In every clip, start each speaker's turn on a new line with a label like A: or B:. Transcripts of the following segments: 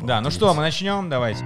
A: Да, ну что, мы начнем, давайте.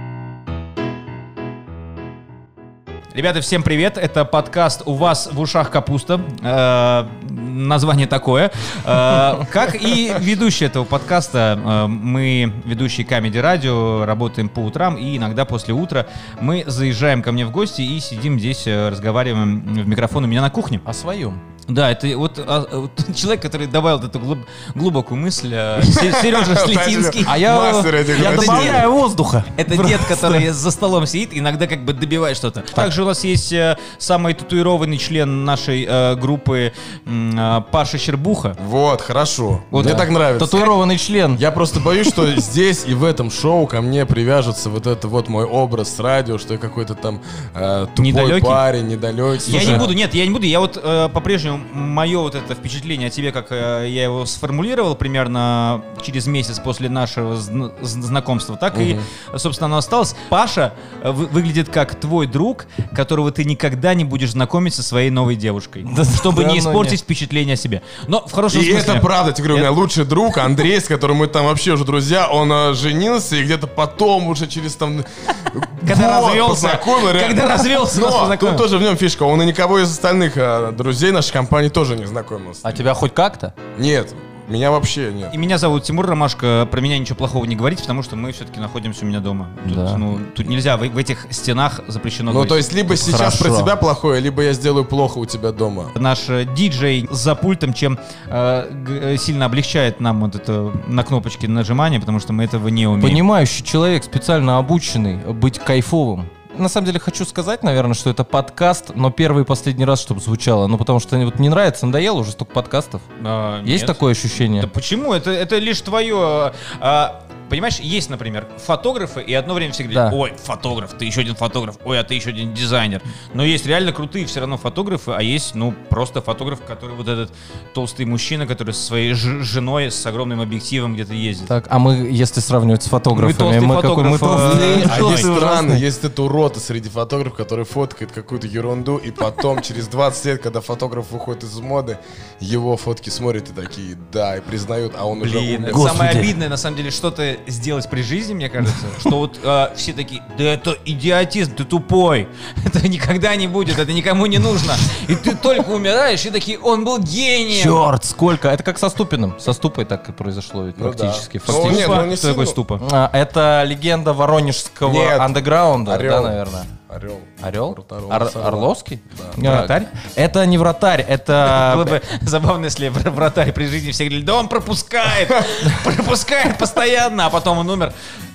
A: Ребята, всем привет! Это подкаст «У вас в ушах капуста». Э, название такое. Э, как и ведущий этого подкаста, э, мы, ведущие Камеди Радио, работаем по утрам, и иногда после утра мы заезжаем ко мне в гости и сидим здесь, э, разговариваем в микрофон у меня на кухне.
B: О своем.
A: Да, это вот, а, вот человек, который добавил эту глуб- глубокую мысль, Се- Сережа Слетинский.
B: А я,
C: Мастер этих
B: я добавляю воздуха.
A: Это дед, который за столом сидит, иногда как бы добивает что-то. Также у нас есть э, самый татуированный член нашей э, группы э, Паша Щербуха.
C: Вот, хорошо.
A: Вот
C: Мне
A: да.
C: так нравится.
B: Татуированный член.
C: Я просто боюсь, что здесь и в этом шоу ко мне привяжется вот это вот мой образ с радио, что я какой-то там э, тупой
A: Недалекий?
C: парень, недалекий.
A: Я
C: Слушай,
A: не буду, нет, я не буду. Я вот э, по-прежнему мое вот это впечатление о тебе, как э, я его сформулировал примерно через месяц после нашего зн- знакомства, так и, собственно, оно осталось. Паша э, вы- выглядит как твой друг, которого ты никогда не будешь знакомить со своей новой девушкой,
B: Да
A: чтобы
B: да
A: не испортить
B: нет.
A: впечатление о себе. Но в хорошем
C: И
A: смысле.
C: это правда, тебе говорю, у меня лучший друг Андрей, с которым мы там вообще уже друзья, он э, женился, и где-то потом уже через там
A: Когда развелся, когда развелся,
C: Но тут тоже в нем фишка, он и никого из остальных э, друзей нашей компании тоже не знакомился.
B: А тебя хоть как-то?
C: Нет, меня вообще нет.
A: И меня зовут Тимур Ромашко. Про меня ничего плохого не говорите, потому что мы все-таки находимся у меня дома. Тут,
B: Да.
A: ну, тут нельзя, в, в этих стенах запрещено
C: Ну,
A: говорить.
C: то есть, либо сейчас
B: Хорошо.
C: про тебя плохое, либо я сделаю плохо у тебя дома.
A: Наш э, диджей за пультом, чем э, э, сильно облегчает нам вот это на кнопочки нажимания, потому что мы этого не умеем.
B: Понимающий человек, специально обученный быть кайфовым. На самом деле хочу сказать, наверное, что это подкаст, но первый и последний раз, чтобы звучало. Ну, потому что вот не нравится, надоело уже столько подкастов.
A: А,
B: Есть
A: нет.
B: такое ощущение?
A: Да почему? Это, это лишь твое... а, понимаешь, есть, например, фотографы, и одно время все говорят,
B: Да.
A: ой, фотограф, ты еще один фотограф, ой, а ты еще один дизайнер. Но есть реально крутые все равно фотографы, а есть, ну, просто фотограф, который вот этот толстый мужчина, который со своей ж- женой с огромным объективом где-то ездит.
B: Так, а мы, если сравнивать с фотографами,
A: толстый
B: мы какой мы
A: фотограф,
B: толстые,
A: э,
C: А
B: толстые,
C: есть странно, есть этот урод среди фотографов, который фоткает какую-то ерунду, и потом, через 20 лет, когда фотограф выходит из моды, его фотки смотрят и такие, да, и признают, а он уже
A: Блин,
C: умер.
B: Господи.
A: самое обидное, на самом деле, что-то сделать при жизни, мне кажется, что вот э, все такие, да это идиотизм, ты тупой, это никогда не будет, это никому не нужно, и ты только умираешь, и такие, он был гением.
B: Черт, сколько! Это как со Ступиным. Со Ступой так и произошло ведь
C: Ну да.
B: практически.
C: Ну,
B: Фактически.
C: нет, ну, не
A: Что такое ступа?
B: А, Это легенда воронежского
C: Нет.
B: андеграунда,
C: Орел.
B: да, наверное.
C: Орел.
B: Орел? Ор-. Орловский?
C: Да.
A: Вратарь?
B: Это не вратарь, это...
A: Было бы забавно, если вр- вратарь при жизни все говорили, да он пропускает, пропускает постоянно, а потом он умер.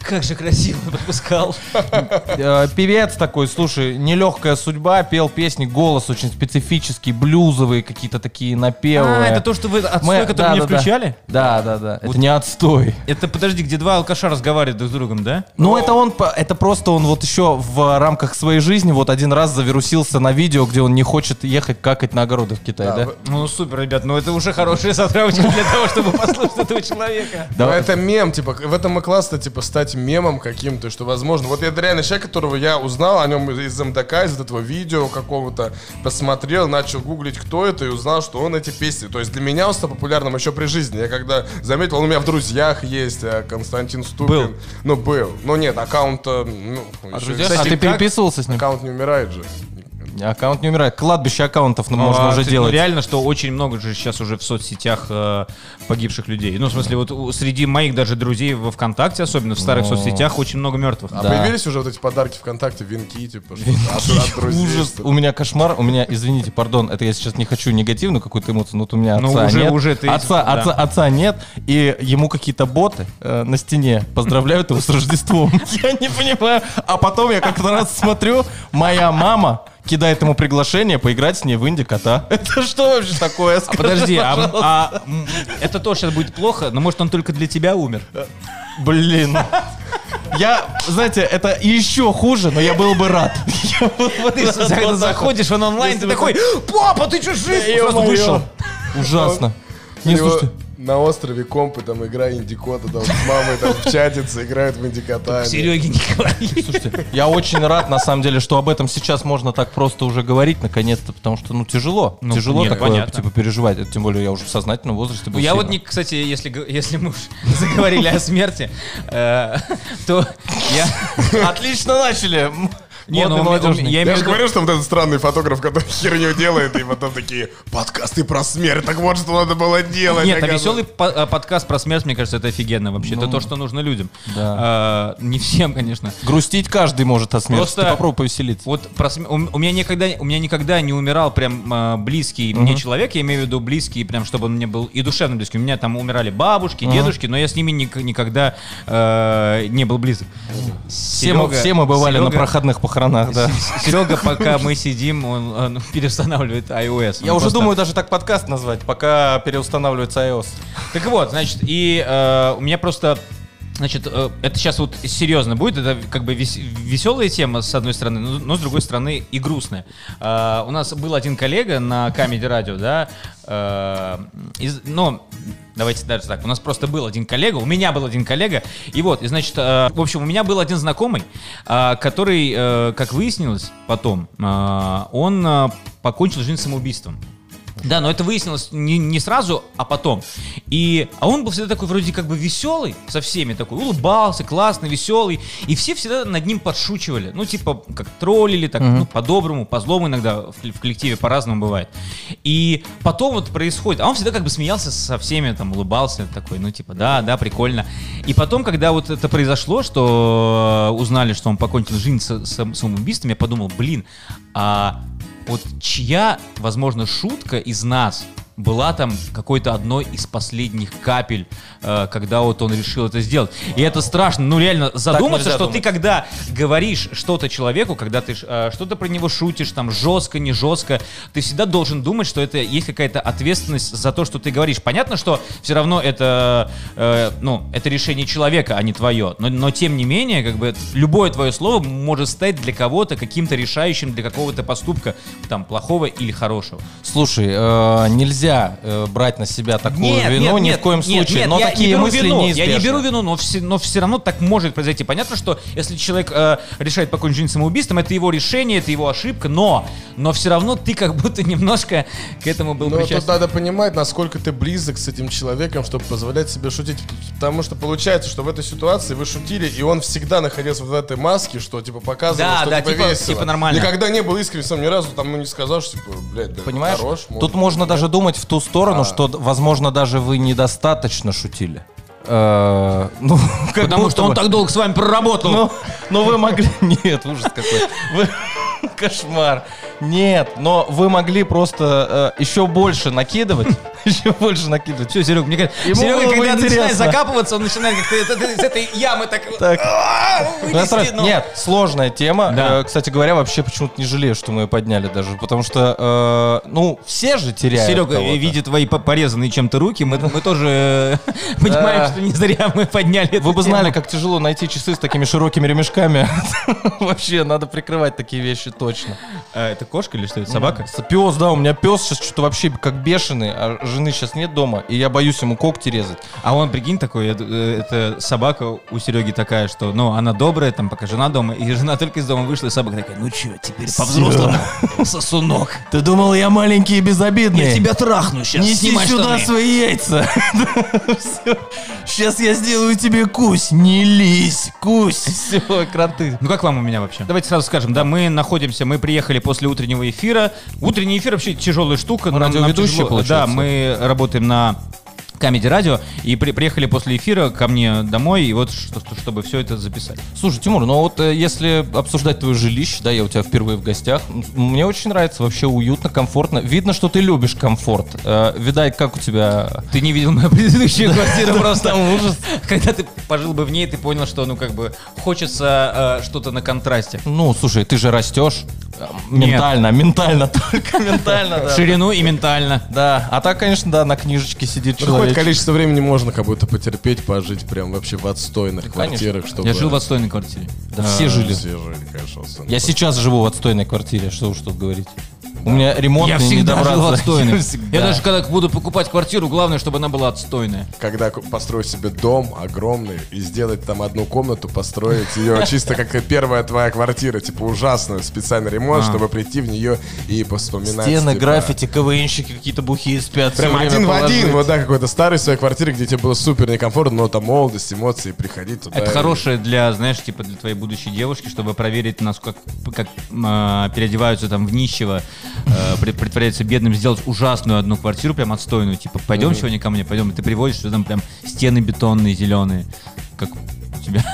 A: Как же красиво пропускал.
B: э, Певец такой, слушай, нелегкая судьба, пел песни, голос очень специфический, блюзовые какие-то такие напевы.
A: А, это то, что вы отстой, который мне включали?
B: Да, да, да. Это не отстой.
A: Это, подожди, где два алкаша разговаривают друг с другом, да?
B: Ну, это он, это просто он вот еще в рамках своей жизни вот один раз завирусился на видео, где он не хочет ехать какать на огороды в Китай, да?
C: Да,
A: Ну, супер, ребят, ну это уже хорошая затравочка для того, чтобы послушать этого человека.
C: Ну, это мем, типа, в этом и классно, типа, стать мемом каким-то, что возможно. Вот это реально человек, которого я узнал о нем из МДК, из этого видео какого-то, посмотрел, начал гуглить, кто это, и узнал, что он эти песни. То есть для меня он стал популярным еще при жизни. Я когда заметил, он у меня в друзьях есть, э, Константин Ступин.
A: Был.
C: Ну, был. Но нет, аккаунт, э, ну, еще-
A: друзья-
B: А ты переписывался с ним?
C: Аккаунт не умирает же.
B: Аккаунт не умирает. Кладбище аккаунтов ну, можно
A: А,
B: уже
A: кстати,
B: делать.
A: Ну, реально, что очень много же сейчас уже в соцсетях э, погибших людей. Ну, в смысле, вот среди моих даже друзей во ВКонтакте, особенно в старых
B: Ну.
A: соцсетях, очень много мертвых.
C: А
B: Да.
C: появились уже вот эти подарки ВКонтакте, венки, типа, что от, от друзей,
B: Ужас. У меня кошмар. У меня, извините, пардон, это я сейчас не хочу негативную какую-то эмоцию, но вот у меня
A: Ну,
B: отца
A: уже-
B: нет.
A: уже ты-
B: отца,
A: да.
B: отца, отца нет, и ему какие-то боты э, на стене поздравляют его с Рождеством. Я не понимаю. А потом я как-то раз смотрю, моя мама кидает ему приглашение поиграть с ней в инди кота. Это что вообще такое?
A: А
B: Скажи,
A: подожди, а,
B: пожалуйста.
A: а, м, это тоже сейчас будет плохо, но может он только для тебя умер?
B: Блин. Я, знаете, это еще хуже, но я был бы рад.
A: Ты заходишь, он онлайн, ты такой, папа, ты что, жив? Просто вышел.
B: Ужасно. Не, слушайте.
C: На острове компы, там игра Индикота, там с мамой там в чатице играют в Индикота.
A: Сереге не говори.
B: Слушайте, я очень рад, на самом деле, что об этом сейчас можно так просто уже говорить, наконец-то, потому что, ну, тяжело.
A: Ну,
B: тяжело
A: нет,
B: такое,
A: понятно.
B: типа, переживать. Тем более, я уже в сознательном возрасте был
A: Я вот
B: сильно.
A: не, кстати, если, если мы уж заговорили о смерти, э, то я...
B: Отлично начали!
A: Не, ну,
B: молодежный.
A: я
C: Я же говорю, что вот этот странный фотограф, который херню делает, и потом такие подкасты про смерть. Так вот, что надо было делать.
A: Нет, а веселый э, подкаст про смерть, мне кажется, это офигенно вообще. Это то, что нужно людям. А, Не всем, конечно.
B: Грустить каждый может о смерти.
A: Просто-
B: попробуй повеселиться.
A: Вот у, меня никогда, у меня никогда не умирал прям а, близкий мне человек, я имею в виду близкий, прям чтобы он мне был и душевно близкий. У меня там умирали бабушки, дедушки, но я с ними ник- никогда не был близок.
B: Все, мы, все мы бывали на проходных похоронах, да.
A: Серега, пока мы сидим, он, он переустанавливает iOS.
B: Я
A: Он
B: уже
A: просто-
B: думаю даже так подкаст назвать, пока переустанавливается iOS.
A: Так вот, значит, и э, у меня просто... Значит, э, это сейчас вот серьезно будет, это как бы вес- веселая тема, с одной стороны, но, но с другой стороны и грустная. Э, у нас был один коллега на Камеди Радио, да, э, из, ну, давайте даже так, у нас просто был один коллега, у меня был один коллега, и вот, и значит, в общем, у меня был один знакомый, который, как выяснилось потом, он покончил жизнь самоубийством. Да, но это выяснилось не, не сразу, а потом. И, а он был всегда такой вроде как бы веселый со всеми, такой улыбался, классный, веселый. И все всегда над ним подшучивали. Ну, типа, как троллили, так, ну, по-доброму, по-злому иногда в, в коллективе по-разному бывает. И потом вот происходит, а он всегда как бы смеялся со всеми, там, улыбался, такой, ну, типа, да, да, прикольно. И потом, когда вот это произошло, что э, узнали, что он покончил жизнь со- самоубийством, я подумал, блин, а вот чья, возможно, шутка из нас была там какой-то одной из последних капель, э, когда вот он решил это сделать. И это страшно, ну реально задуматься, что ты когда говоришь что-то человеку, когда ты э, что-то про него шутишь, там жестко, не жестко, ты всегда должен думать, что это есть какая-то ответственность за то, что ты говоришь. Понятно, что все равно это, э, ну, это решение человека, а не твое. Но, но тем не менее, как бы любое твое слово может стать для кого-то каким-то решающим для какого-то поступка, там, плохого или хорошего.
B: Слушай, э, нельзя э, брать на себя такую вину ни в коем
A: нет,
B: случае.
A: нет,
B: но
A: я
B: такие
A: не беру
B: мысли
A: вину,
B: неизбежны.
A: Я не беру вину, но все, но все равно так может произойти. Понятно, что если человек э, решает покончить жизнь самоубийством, это его решение, это его ошибка, но, но все равно ты как будто немножко к этому был
C: Но тут
A: причастен.
C: надо понимать, насколько ты близок с этим человеком, чтобы позволять себе шутить. Потому что получается, что в этой ситуации вы шутили, и он всегда находился в этой маске, что типа показывал,
A: Да,
C: что
A: да,
C: типа,
A: типа-
C: весело.
A: типа нормально.
C: Никогда не был искренне сам ни разу там ну, не сказал, что типа, блядь, да,
B: Понимаешь?
C: хорош.
B: Тут можно даже думать в ту сторону,
C: А.
B: что, возможно, даже вы недостаточно шутили. Э, Ну,
A: Потому что он так долго с вами проработал.
B: Ну, но вы могли... Нет, ужас какой. Вы- Кошмар. Нет, но вы могли просто э, еще больше накидывать. Еще больше накидывать.
A: Все, Серег, мне кажется, Серега, когда начинает
B: интересно.
A: закапываться, он начинает как-то из этой ямы так...
B: Так.
A: «А,
B: Ну,
A: ну».
B: Нет, сложная тема. Э, Кстати говоря, вообще почему-то не жалею, что мы ее подняли даже. Потому что, э, ну, все же теряют
A: Серега,
B: кого-то.
A: видя твои по- порезанные чем-то руки, мы, тоже э, понимаем, что не зря мы подняли
B: Вы бы знали, как тяжело найти часы с такими широкими ремешками. Вообще, надо прикрывать такие вещи точно.
A: А, это кошка или что это? Собака?
B: Пес, да, у меня пес сейчас что-то вообще как бешеный, а жены сейчас нет дома, и я боюсь ему когти резать.
A: А он, прикинь, такой, это, это собака у Сереги такая, что, ну, она добрая, там, пока жена дома, и жена только из дома вышла, и собака такая, ну чё, теперь по-взрослому, сосунок.
B: Ты думал, я маленький и безобидный?
A: Я тебя трахну сейчас,
B: Неси
A: снимай
B: сюда
A: штаны.
B: свои яйца. Сейчас я сделаю тебе кусь. Не лезь, кусь. Все, кранты.
A: Ну как вам у меня вообще? Давайте сразу скажем, да, мы находимся, мы приехали после утреннего эфира. Утренний эфир вообще тяжелая штука. нам- нам тяжело.
B: получается?
A: Да, мы работаем на Камеди Радио и при- приехали после эфира ко мне домой, и вот что- что- чтобы все это записать.
B: Слушай, Тимур, ну вот э, если обсуждать твое жилище, да, я у тебя впервые в гостях, мне очень нравится, вообще уютно, комфортно. Видно, что ты любишь комфорт. Э, Видать, как у тебя...
A: Ты не видел мою предыдущую квартиру просто.
B: Ужас.
A: Когда ты пожил бы в ней, ты понял, что, ну, как бы, хочется э, что-то на контрасте.
B: Ну, слушай, ты же растешь. Э,
A: Нет.
B: Ментально, ментально, только ментально, да.
A: Ширину и ментально.
B: Да, а так, конечно, да, на книжечке сидит
C: Ну, Какое
B: человек.
C: количество времени можно как будто потерпеть, пожить прям вообще в отстойных квартирах, чтобы...
A: Я жил в отстойной квартире.
B: Да все жили.
C: Все жили, конечно.
B: Я сейчас живу в отстойной квартире, что уж тут говорить. У меня ремонт
A: Я
B: не
A: всегда жил
B: добраться.
A: отстойный.
B: Всегда.
A: Я даже когда буду покупать квартиру, главное, чтобы она была отстойная.
C: Когда ку- построить себе дом огромный и сделать там одну комнату, построить ее чисто как первая твоя квартира, типа ужасную, специальный ремонт,
A: А.
C: чтобы прийти в нее и поспоминать.
B: Стены,
C: типа,
B: граффити, КВНщики какие-то бухие спят. всё
C: Прям
B: время
C: один в один, вот да, какой-то старый в своей квартире, где тебе было супер некомфортно, но там молодость, эмоции, приходить туда.
A: Это
C: и-
A: хорошее для, знаешь, типа для твоей будущей девушки, чтобы проверить, насколько как, а, переодеваются там в нищего, э, притворяются бедным, сделать ужасную одну квартиру, прям отстойную. Типа, пойдем сегодня ко мне, пойдем. И ты приводишь, что там прям стены бетонные, зеленые. Как тебя.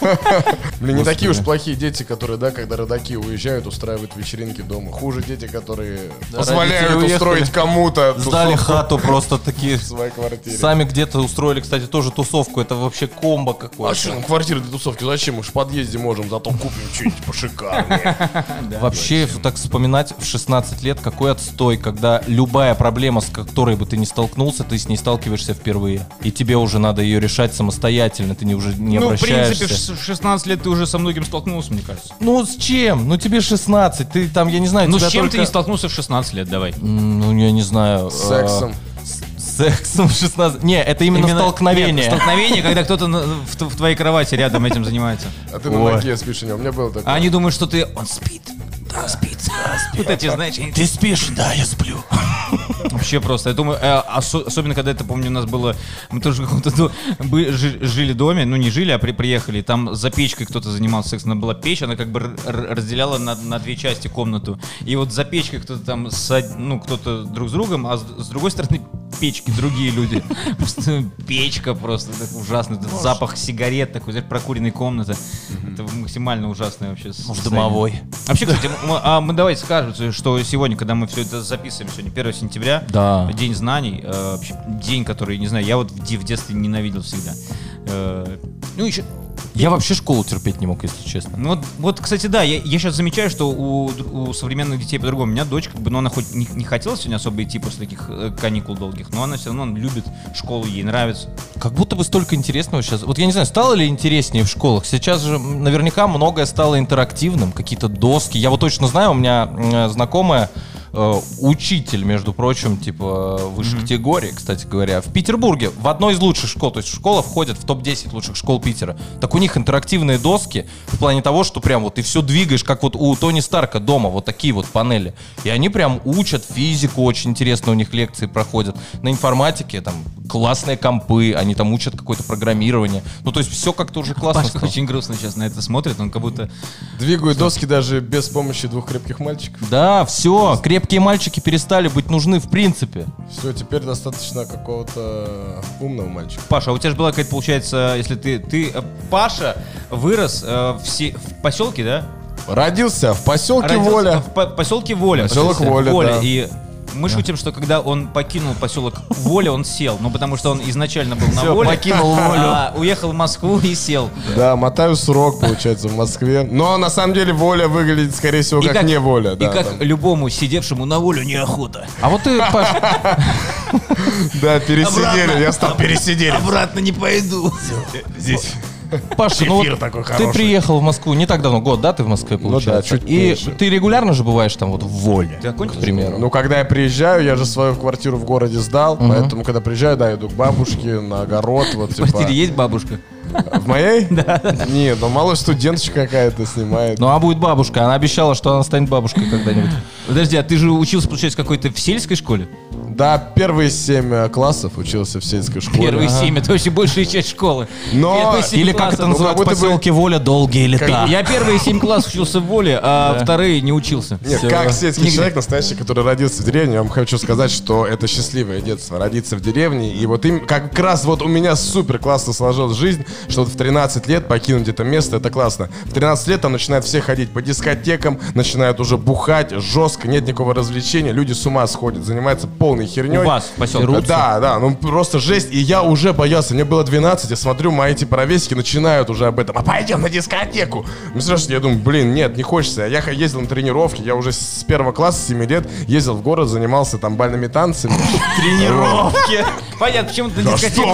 C: Блин, не такие уж плохие дети, которые, да, когда родаки уезжают, устраивают вечеринки дома. Хуже дети, которые позволяют устроить кому-то
B: Сдали хату просто такие.
C: в своей квартире.
B: Сами где-то устроили, кстати, тоже тусовку. Это вообще комбо
C: А
B: какое-то.
C: что, ну квартира для тусовки, зачем? Мы ж в подъезде можем, зато купим что-нибудь пошикарнее.
B: Вообще, так вспоминать, в 16 лет какой отстой, когда любая проблема, с которой бы ты не столкнулся, ты с ней сталкиваешься впервые. И тебе уже надо ее решать самостоятельно, ты не, уже не
A: Ну, в
B: обращаешься.
A: принципе, в 16 лет ты уже со многим столкнулся, мне кажется.
B: Ну, с чем? Ну, тебе 16, ты там, я не знаю,
A: Ну,
B: тебя
A: с чем
B: только-
A: ты не столкнулся в 16 лет, давай.
B: Ну, я не знаю.
C: С сексом.
B: а, с- Сексом в 16. Не, это именно,
A: Именно-
B: столкновение.
A: Нет, столкновение, когда кто-то в, в твоей кровати рядом этим занимается.
C: А ты на ноге спишь у него. У меня было такое.
A: А они думают, что ты... Он спит. Да, спит. Вот эти, знаешь,
B: Ты спишь? Да, я сплю.
A: Вообще просто. Я думаю, э, осо- особенно когда это, помню, у нас было... Мы тоже в каком-то до- бы- жи- жили в доме, ну не жили, а при, приехали. Там за печкой кто-то занимался сексом. Она была печь, она как бы р- р- разделяла на, на две части комнату. И вот за печкой кто-то там, с- ну кто-то друг с другом, а с, с другой стороны печки другие люди. Просто печка просто так ужасно. Этот запах сигарет такой, знаешь, прокуренной комнаты. Это максимально ужасное вообще
B: Может,
A: состояние.
B: дымовой.
A: Вообще, кстати, мы, а мы давайте скажем, что сегодня, когда мы все это записываем, сегодня 1 сентября,
B: Да.
A: день знаний, э, вообще день, который, не знаю, я вот в, в детстве ненавидел всегда. Э, ну, еще,
B: Я вообще школу терпеть не мог, если честно.
A: ну вот, вот, кстати, да, я, я сейчас замечаю, что у, у современных детей по-другому. У меня дочь, как бы, ну, она хоть не, не хотела сегодня особо идти после таких э, каникул долгих, но она все равно любит школу, ей нравится.
B: Как будто бы столько интересного сейчас. Вот я не знаю, стало ли интереснее в школах? Сейчас же наверняка многое стало интерактивным, какие-то доски. Я вот точно знаю, у меня м, знакомая э, учитель, между прочим, типа э, высшей категории, кстати говоря, в Петербурге, в одной из лучших школ, то есть школа входит в топ-10 лучших школ Питера. Так у них интерактивные доски в плане того, что прям вот ты все двигаешь, как вот у Тони Старка дома, вот такие вот панели. И они прям учат физику, очень интересно у них лекции проходят. На информатике там классные компы, они там учат какое-то программирование. Ну, то есть все как-то уже классно
A: Пашка очень грустно сейчас на это смотрит, он как будто...
C: Двигаю доски даже без помощи двух крепких мальчиков.
B: Да, все, крепкие мальчики перестали быть нужны в принципе.
C: Все, теперь достаточно какого-то умного мальчика.
A: Паша, а у тебя же была какая-то, получается, если ты... ты э, Паша вырос э, в, се- в поселке, да?
C: Родился в поселке
A: Родился
C: Воля.
A: В по- поселке Воля.
C: Поселок
A: Поселок
C: Воля, да.
A: И мы шутим, что когда он покинул поселок Воля, он сел. Ну, потому что он изначально был на
B: Всё,
A: Воле.
B: покинул Волю.
A: а уехал в Москву и сел.
C: Да, мотаю срок, получается, в Москве. Но на самом деле Воля выглядит, скорее всего,
A: И
C: как, не Воля.
A: И
C: Да,
A: как
C: там.
A: любому сидевшему на волю неохота.
B: А вот ты, Паш,
C: Да, пересидели, я стал пересидели.
A: Обратно не пойду.
C: Здесь.
B: Паша, ну вот
C: такой
B: ты
C: хороший.
B: приехал в Москву не так давно, год, да, ты в Москве
C: Ну да,
B: получается?
C: чуть
B: И
C: меньше.
B: ты регулярно же бываешь там вот в Воле,
A: Ты
B: к примеру?
C: Ну, когда я приезжаю, я же свою квартиру в городе сдал, поэтому, когда приезжаю, да, иду к бабушке на огород, вот,
A: В квартире
C: типа...
A: есть бабушка?
C: В моей? Да. Нет, ну, малая студенточка какая-то снимает.
B: Ну а будет бабушка, она обещала, что она станет бабушкой когда-нибудь.
A: Подожди, а ты же учился, получается, какой-то в сельской школе?
C: Да, первые семь э, классов учился в сельской школе.
A: Первые семь, это вообще большая часть школы.
C: Но-
B: Или как это называют в
C: как будто бы-
B: поселке Воля, долгие лета.
A: Я первые семь классов учился в воле, а вторые не учился.
C: Нет,
B: Всё.
C: как сельский
A: Нигде.
C: человек, настоящий, который родился в деревне, я вам хочу сказать, что это счастливое детство, родиться в деревне. И вот им, как раз вот у меня супер классно сложилась жизнь, что вот в 13 лет покинуть это место, это классно. В 13 лет там начинают все ходить по дискотекам, начинают уже бухать жестко, нет никакого развлечения, люди с ума сходят, занимаются полной херней.
A: У вас в поселке.
C: Да, да, ну просто жесть. И я уже боялся, мне было 12, я смотрю, мои эти ровесники начинают уже об этом. А пойдем на дискотеку. Ну, слушайте, я думаю, блин, нет, не хочется. Я ездил на тренировки, я уже с первого класса, 7 лет, ездил в город, занимался там бальными танцами.
A: Тренировки. Понятно, почему ты на дискотеке?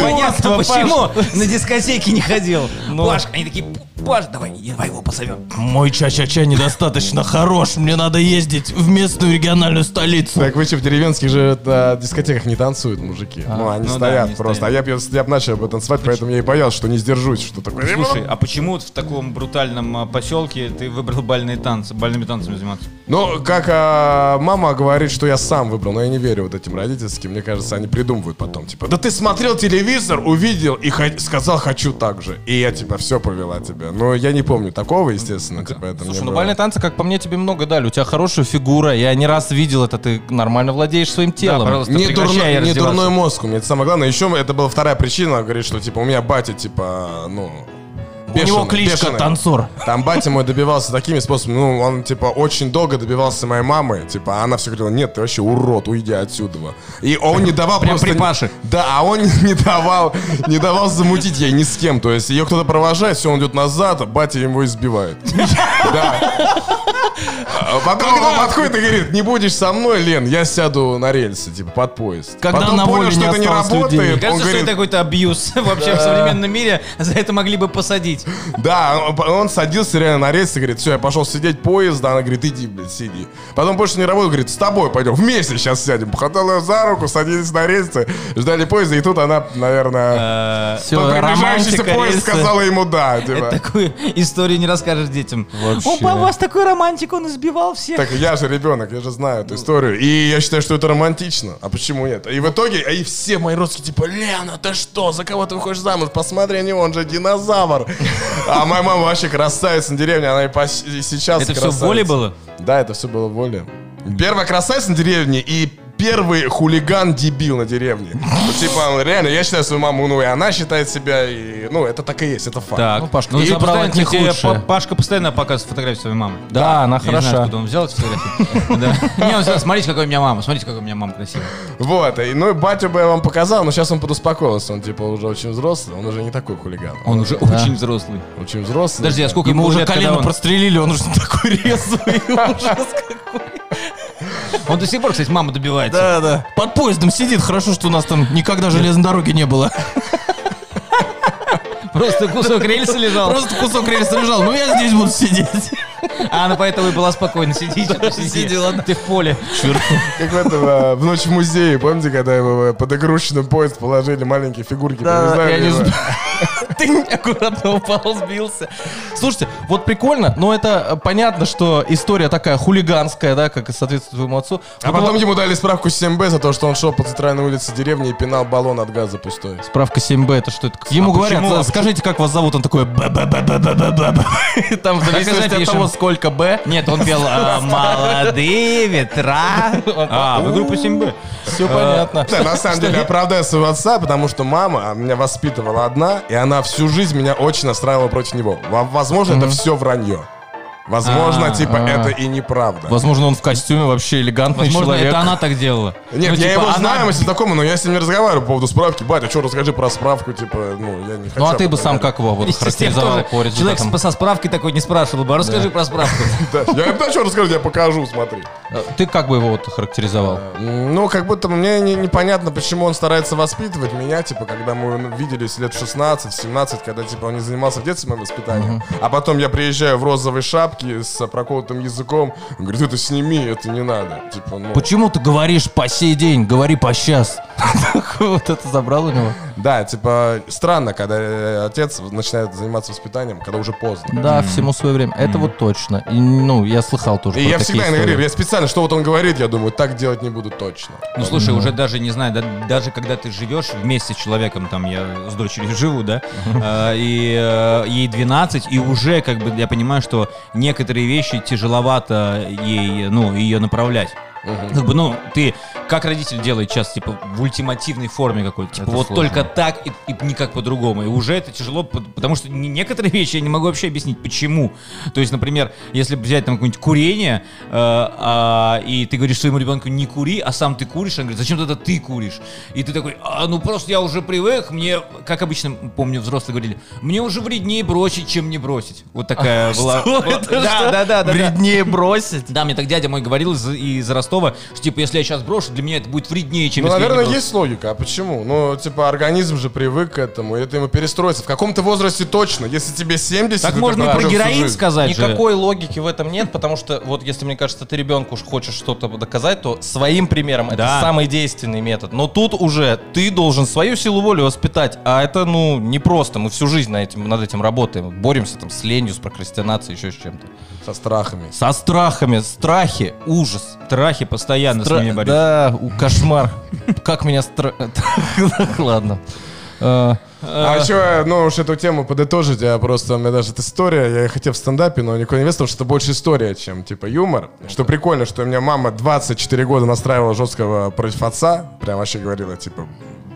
A: Понятно, почему на дискотеке не ходил.
B: Ну.
A: Пашка, они такие, Паш, давай, давай его позовем.
B: Мой ча-ча-ча недостаточно хорош, мне надо ездить в местную региональную столицу.
C: Так вы что, в деревенских же на дискотеках не танцуют мужики. ну, они
A: ну да,
C: стоят
A: они
C: просто.
A: стоят.
C: А я бы я б начал бы танцевать, поэтому я и боялся, что не сдержусь, что такое.
A: Слушай, а почему в таком брутальном а, поселке ты выбрал бальные танцы, бальными танцами заниматься?
C: Ну, как а, мама говорит, что я сам выбрал, но я не верю вот этим родительским. Мне кажется, они придумывают потом. Типа, да ты смотрел телевизор, увидел и хо- сказал, хочу так же. И я, типа, все повела тебя. Но я не помню такого, естественно. Типа, это
B: Слушай, ну
C: было-
B: бальные танцы, как по мне, тебе много дали. У тебя хорошая фигура, я не раз видел это, ты нормально владеешь своим телом.
A: пожалуйста,
C: Не, дурной, не дурной мозг у меня, это самое главное. Еще это была вторая причина, говорит, что, типа, у меня батя, типа, ну...
B: У него
C: бешеный,
B: кличка
C: бешеный.
B: танцор.
C: Там батя мой добивался такими способами. Ну, он, типа, очень долго добивался моей мамы. Типа, она все говорила, нет, ты вообще урод, уйди отсюда. И он не давал
A: Прям
C: просто...
A: при Паше.
C: Да, а он не давал, не давал замутить ей ни с кем. То есть ее кто-то провожает, все, он идет назад, а батя его избивает. Да. Потом он подходит и говорит, не будешь со мной, Лен, я сяду на рельсы, типа, под поезд.
B: Когда
C: Потом
B: на
C: понял,
B: воле
C: что это не
B: людей.
C: работает. Он
A: Кажется, что
C: говорит,
A: это какой-то абьюз вообще в современном мире. За это могли бы посадить.
C: Да, он, он садился реально на рельсы, говорит, все, я пошел сидеть поезда, она говорит, иди, блядь, сиди. Потом больше не работал, говорит, с тобой пойдем, вместе сейчас сядем. Похватал ее за руку, садились на рельсы, ждали поезда, и тут она, наверное, под приближающийся поезд сказала ему да. Типа.
A: такую историю не расскажешь детям. Опа, у вас такой романтик, он избивал всех.
C: Так я же ребенок, я же знаю эту историю. И я считаю, что это романтично. А почему нет? И в итоге, а и все мои родственники типа, Лена, ты что, за кого ты выходишь замуж? Посмотри на него, он же динозавр. А моя мама вообще красавица на деревне, она и, пос- и сейчас
A: Это все в
C: красавица.
A: воле было?
C: Да, это все было в воле. Первая красавица на деревне и первый хулиган-дебил на деревне. Ну, типа, реально, я считаю свою маму, ну, и она считает себя, и, ну, это так и есть, это факт.
A: Так,
B: Ну, Пашка,
A: ну, и
B: забрал
A: постоянно,
B: от них лучшее.
A: Пашка постоянно показывает фотографии своей мамы.
B: Да, она
A: Я не знаю,
B: хороша.
A: откуда он взял эти фотографии. Да. Не, он сказал, смотрите, какая у меня мама, смотрите, какая у меня мама красивая.
C: Вот, и, ну, и батю бы я вам показал, но сейчас он подуспокоился, он, типа, уже очень взрослый, он уже не такой хулиган.
A: Он уже очень взрослый.
C: очень взрослый.
A: Подожди, а сколько
B: Ему уже
A: лет, когда
B: колено
A: он-
B: прострелили, он уже такой резвый. ужас.
A: Он до сих пор, кстати, мама добивается.
B: Да, да. Под поездом сидит, хорошо, что у нас там никогда железной дороги не было.
A: Просто кусок рельса лежал.
B: Просто кусок рельса лежал, ну я здесь буду сидеть.
A: А она поэтому и была спокойна. Сиди, ты сиди.
B: сидела, да.
A: Ты в поле.
C: Как в этом, а, в ночь в музее, помните, когда его э, под игрушечный поезд положили маленькие фигурки?
B: Да, я не знаю. Ты аккуратно упал, сбился. Слушайте, вот прикольно, но это э, понятно, что история такая хулиганская, да, как и соответствует твоему отцу.
C: А
B: Вот
C: потом
B: вот
C: ему дали справку 7Б за то, что он шел по центральной улице деревни и пинал баллон от газа пустой.
B: Справка 7Б, это что это? Ему
A: А
B: говорят,
A: почему? А
B: «За- скажите, как вас зовут? Он такой, «Б-б-б-б-б-б-б». И Там в зависимости от того, сколько Б.
A: Нет, он пел а, «Молодые ветра». А, вы группа 7Б.
B: Все понятно.
C: Да, на самом деле, оправдаю своего отца, потому что мама меня воспитывала одна, и она всю жизнь меня очень настраивала против него. Во- Возможно, это все вранье. Возможно,
A: А,
C: типа,
B: а.
C: это и неправда.
B: Возможно, он в костюме вообще элегантный
A: Возможно,
B: человек.
A: это она так делала.
C: Нет,
A: Ну,
C: я
A: типа,
C: его
A: она-
C: знаю, мы с ним знакомы, но я с ним не разговариваю по поводу справки. Батя, что, расскажи про справку, типа, ну, я не хочу.
B: Ну а ты бы
C: этом
B: сам
C: говорить.
B: как его вот
A: Естественно,
B: характеризовал
A: тоже
B: по
A: Человек
B: результатам?
A: с- со справкой такой не спрашивал бы. А Расскажи про справку.
C: Да, Я да что расскажу, я покажу, смотри.
B: Э, Ты как бы его вот характеризовал?
C: Ну, как будто мне не- непонятно, почему он старается воспитывать меня, типа, когда мы виделись лет в 16-17, когда, типа, он не занимался в детстве моим воспитанием. А потом я приезжаю в розовой шапке с проколотым языком, он говорит, это сними, это не надо. Типа, ну...
B: Почему ты говоришь по сей день, говори по сейчас? Вот это забрал у него?
C: Да, типа, странно, когда э, отец начинает заниматься воспитанием, когда уже поздно.
B: Да, всему свое время. Это вот точно. И, ну, я слыхал тоже
C: И
B: про
C: я
B: такие
C: всегда
B: истории.
C: говорю, я специально, что вот он говорит, я думаю, так делать не буду точно.
A: Ну, слушай, уже даже, не знаю, да- даже когда ты живешь вместе с человеком, там, я с дочерью живу, да, э, и э, ей 12, и уже, как бы, я понимаю, что некоторые вещи тяжеловато ей, ну, ее направлять. Как бы, ну, ты, как родитель делает часто, типа, в ультимативной форме какой-то. Типа,
B: Это
A: вот
B: сложно.
A: только так и, и никак по-другому. И уже это тяжело, потому что не- некоторые вещи я не могу вообще объяснить, почему. То есть, например, если взять там какое-нибудь курение, э, а, и ты говоришь своему ребенку не кури, а сам ты куришь, он говорит, зачем тогда ты куришь? И ты такой, а, ну просто я уже привык, мне, как обычно, помню, взрослые говорили, мне уже вреднее бросить, чем не бросить. Вот такая была.
B: Что
A: была-
B: это?
A: Да,
B: Что?
A: да, да, да, да.
B: Вреднее бросить?
A: Да, мне так дядя мой говорил из, из Ростова, простого, что типа, если я сейчас брошу, для меня это будет вреднее, чем
C: Ну,
A: если я не
C: наверное,
A: брошу.
C: есть логика. А почему? Ну, типа, организм же привык к этому, и это ему перестроится. В каком-то возрасте точно. Если тебе 70,
A: Так
C: ты
A: можно и про героин сказать же.
B: Никакой логики в этом нет, потому что вот если, мне кажется, ты ребенку уж хочешь что-то доказать, то своим примером это
A: Да.
B: самый действенный метод. Но тут уже ты должен свою силу воли воспитать, а это, ну, непросто. Мы всю жизнь на этим, над этим работаем. Боремся там с ленью, с прокрастинацией, еще с чем-то.
C: Со страхами.
B: Со страхами, страхи, ужас.
A: Страхи постоянно
B: Стра-
A: с ними борюсь.
B: Да, у- кошмар. Как меня стра... Ладно. Э,
C: А еще, ну уж эту тему подытожить, я просто, у меня даже эта история, я хотел в стендапе, но никуда не вес, потому что это больше история, чем типа юмор. Что прикольно, что у меня мама 24 года настраивала жесткого против отца, прям вообще говорила, типа,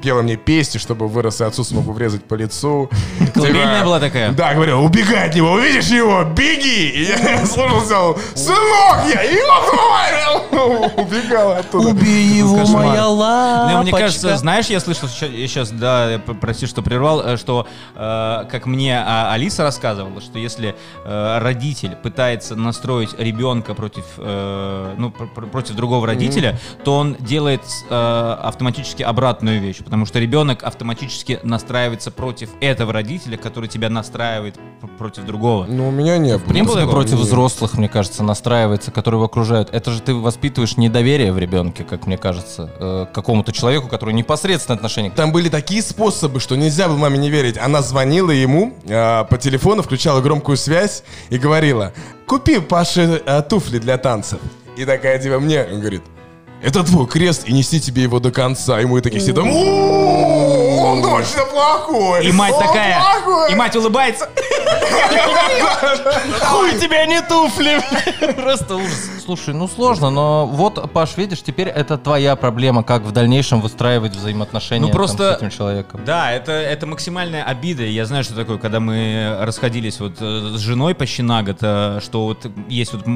C: пела мне песни, чтобы вырос и отцу смогу врезать по лицу.
A: Колыбельная
C: Типа,
A: была такая?
C: Да, говорила, убегай от него, увидишь его, беги! И я слушался, сынок, я его говорил! Убегала оттуда.
B: Убей его, моя
A: Ну,
B: лапочка.
A: мне кажется, знаешь, я слышал сейчас, да, прости, что прервал, э, что, э, как мне а, Алиса рассказывала, что если э, родитель пытается настроить ребенка против, ну, пр- пр- против другого родителя, то он делает автоматически обратную вещь, потому что ребенок автоматически настраивается против этого родителя, который тебя настраивает пр- против другого.
C: Ну, у меня не
B: В
C: было.
B: против
C: Нет.
B: взрослых, мне кажется, настраивается, которые его окружают. Это же ты воспитываешь недоверие в ребенке, как мне кажется, э, к какому-то человеку, который непосредственно отношение к
C: Там были такие способы, что нельзя было маме не верить. Она звонила ему э, по телефону, включала громкую связь и говорила, купи Паше э, туфли для танцев. И такая типа мне, он говорит, это твой крест, и неси тебе его до конца. И мы такие все там, «У, он точно плохой.
A: И мать такая,
C: плохой».
A: и мать улыбается.
B: Хуй тебя не туфли! Просто ужас. Слушай, ну сложно, но вот, Паш, видишь, теперь это твоя проблема, как в дальнейшем выстраивать взаимоотношения
A: Ну,
B: там,
A: просто-
B: с этим человеком.
A: Да, это, это максимальная обида. Я знаю, что такое, когда мы расходились вот э, с женой почти на год, э, что вот есть вот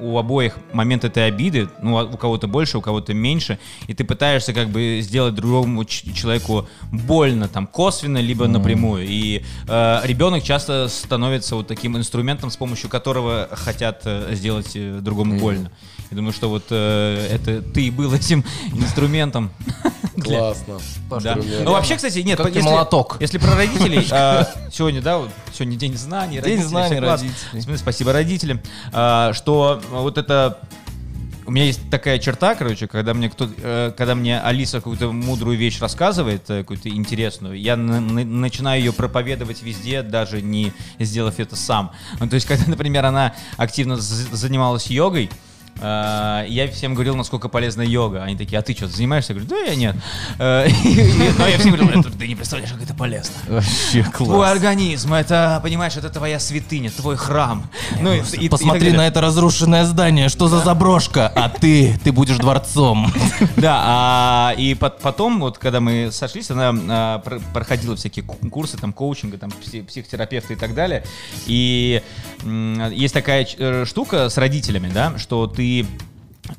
A: у обоих момент этой обиды, ну, а у кого-то больше, у кого-то меньше, и ты пытаешься как бы сделать другому человеку больно, там, косвенно, либо напрямую. И э, ребенок часто становится вот таким инструментом, с помощью которого хотят э, сделать э, другому больно. Я думаю, что вот э, это ты и был этим инструментом.
C: Классно.
A: да. Ну вообще, кстати, нет,
B: Как
A: если,
B: молоток.
A: если про родителей, а, сегодня, да, вот сегодня день знаний,
B: День
A: родителей,
B: знаний родителей.
A: Спасибо родителям, а, что вот это у меня есть такая черта, короче, когда мне кто, э, когда мне Алиса какую-то мудрую вещь рассказывает, э, какую-то интересную, я на- на- начинаю ее проповедовать везде, даже не сделав это сам. Ну, то есть, когда, например, она активно занималась йогой, я всем говорил, насколько полезна йога. Они такие, а ты что, занимаешься? Я говорю, да, я нет. Э, и- Но я всем говорил, «Это ты не представляешь, как это полезно.
B: Вообще
A: Твой
B: класс.
A: организм, это, понимаешь, это твоя святыня, твой храм. Ну, и-
B: Посмотри на это разрушенное здание, что за заброшка, а ты, ты будешь дворцом.
A: Да, а, и пот- потом, вот когда мы сошлись, она а, пр- проходила всякие ку- курсы там коучинга, там пси- психотерапевта и так далее. И есть такая э, штука с родителями, да, что ты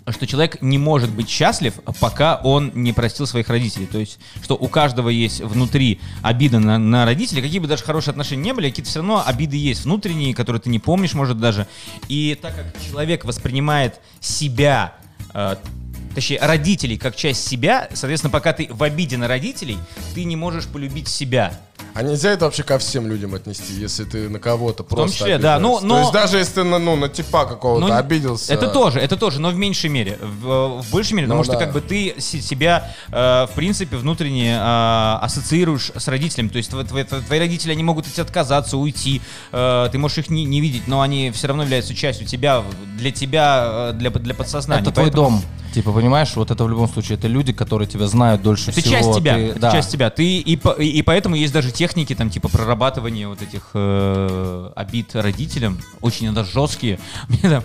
A: что человек не может быть счастлив, пока он не простил своих родителей. То есть, что у каждого есть внутри обида на, на родителей, какие бы даже хорошие отношения не были, какие-то все равно обиды есть внутренние, которые ты не помнишь, может, даже. И так как человек воспринимает себя э, точнее, родителей как часть себя, соответственно, пока ты в обиде на родителей, ты не можешь полюбить себя.
C: А нельзя это вообще ко всем людям отнести, если ты на кого-то просто
A: числе, да, ну,
C: обижаешься?
A: но-
C: То есть даже если ты на, ну, на типа какого-то
A: Ну,
C: обиделся...
A: Это тоже, это тоже, но в меньшей мере. В, в большей мере,
C: Ну
A: потому что
C: да.
A: как бы ты се- себя, э, в принципе, внутренне э, ассоциируешь с родителями. То есть тво- тво- тво- твои родители, они могут от тебя отказаться, уйти. э, ты можешь их не, не видеть, но они все равно являются частью тебя, для тебя, э, для, для подсознания.
B: Это твой
A: Поэтому-
B: дом. Типа, понимаешь, вот это в любом случае, это люди, которые тебя знают дольше
A: Это
B: всего.
A: часть тебя,
B: ты-
A: это
B: да.
A: часть тебя. Ты и, и поэтому есть даже техники там типа прорабатывания вот этих э, обид родителям, очень иногда жесткие. Там,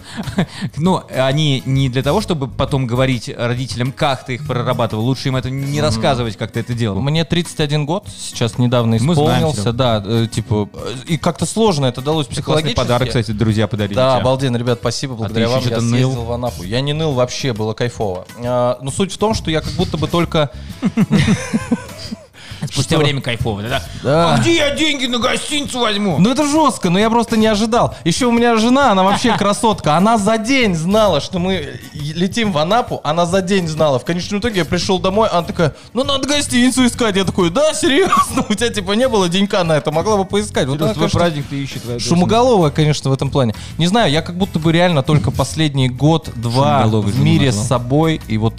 A: ну, они не для того, чтобы потом говорить родителям, как ты их прорабатывал, лучше им это не рассказывать, как ты это делал.
B: Мне 31 год, сейчас недавно
A: знаем,
B: исполнился, да, э, типа, э, и как-то сложно это далось психологически.
A: подарок, кстати, друзья подарили.
B: Да,
A: тебе.
B: обалденно, ребят, спасибо, благодаря
A: еще
B: вам я
A: ныл?
B: съездил в Анапу. Я не ныл вообще, было кайфово. А, но суть в том, что я как будто бы только...
A: Спустя
B: Что?
A: время кайфово. да?
B: Да.
A: А где я деньги на гостиницу возьму?
B: Ну это жестко, но я просто не ожидал. Еще у меня жена, она вообще красотка. Она за день знала, что мы летим в Анапу. Она за день знала. В конечном итоге я пришел домой, она такая, ну надо гостиницу искать. Я такой, да, серьезно? У тебя типа не было денька на это, могла бы поискать. Вот
A: твой праздник ты ищет. твоя
B: Шумоголовая, конечно, в этом плане. Не знаю, я как будто бы реально только последний год-два в мире с собой. И вот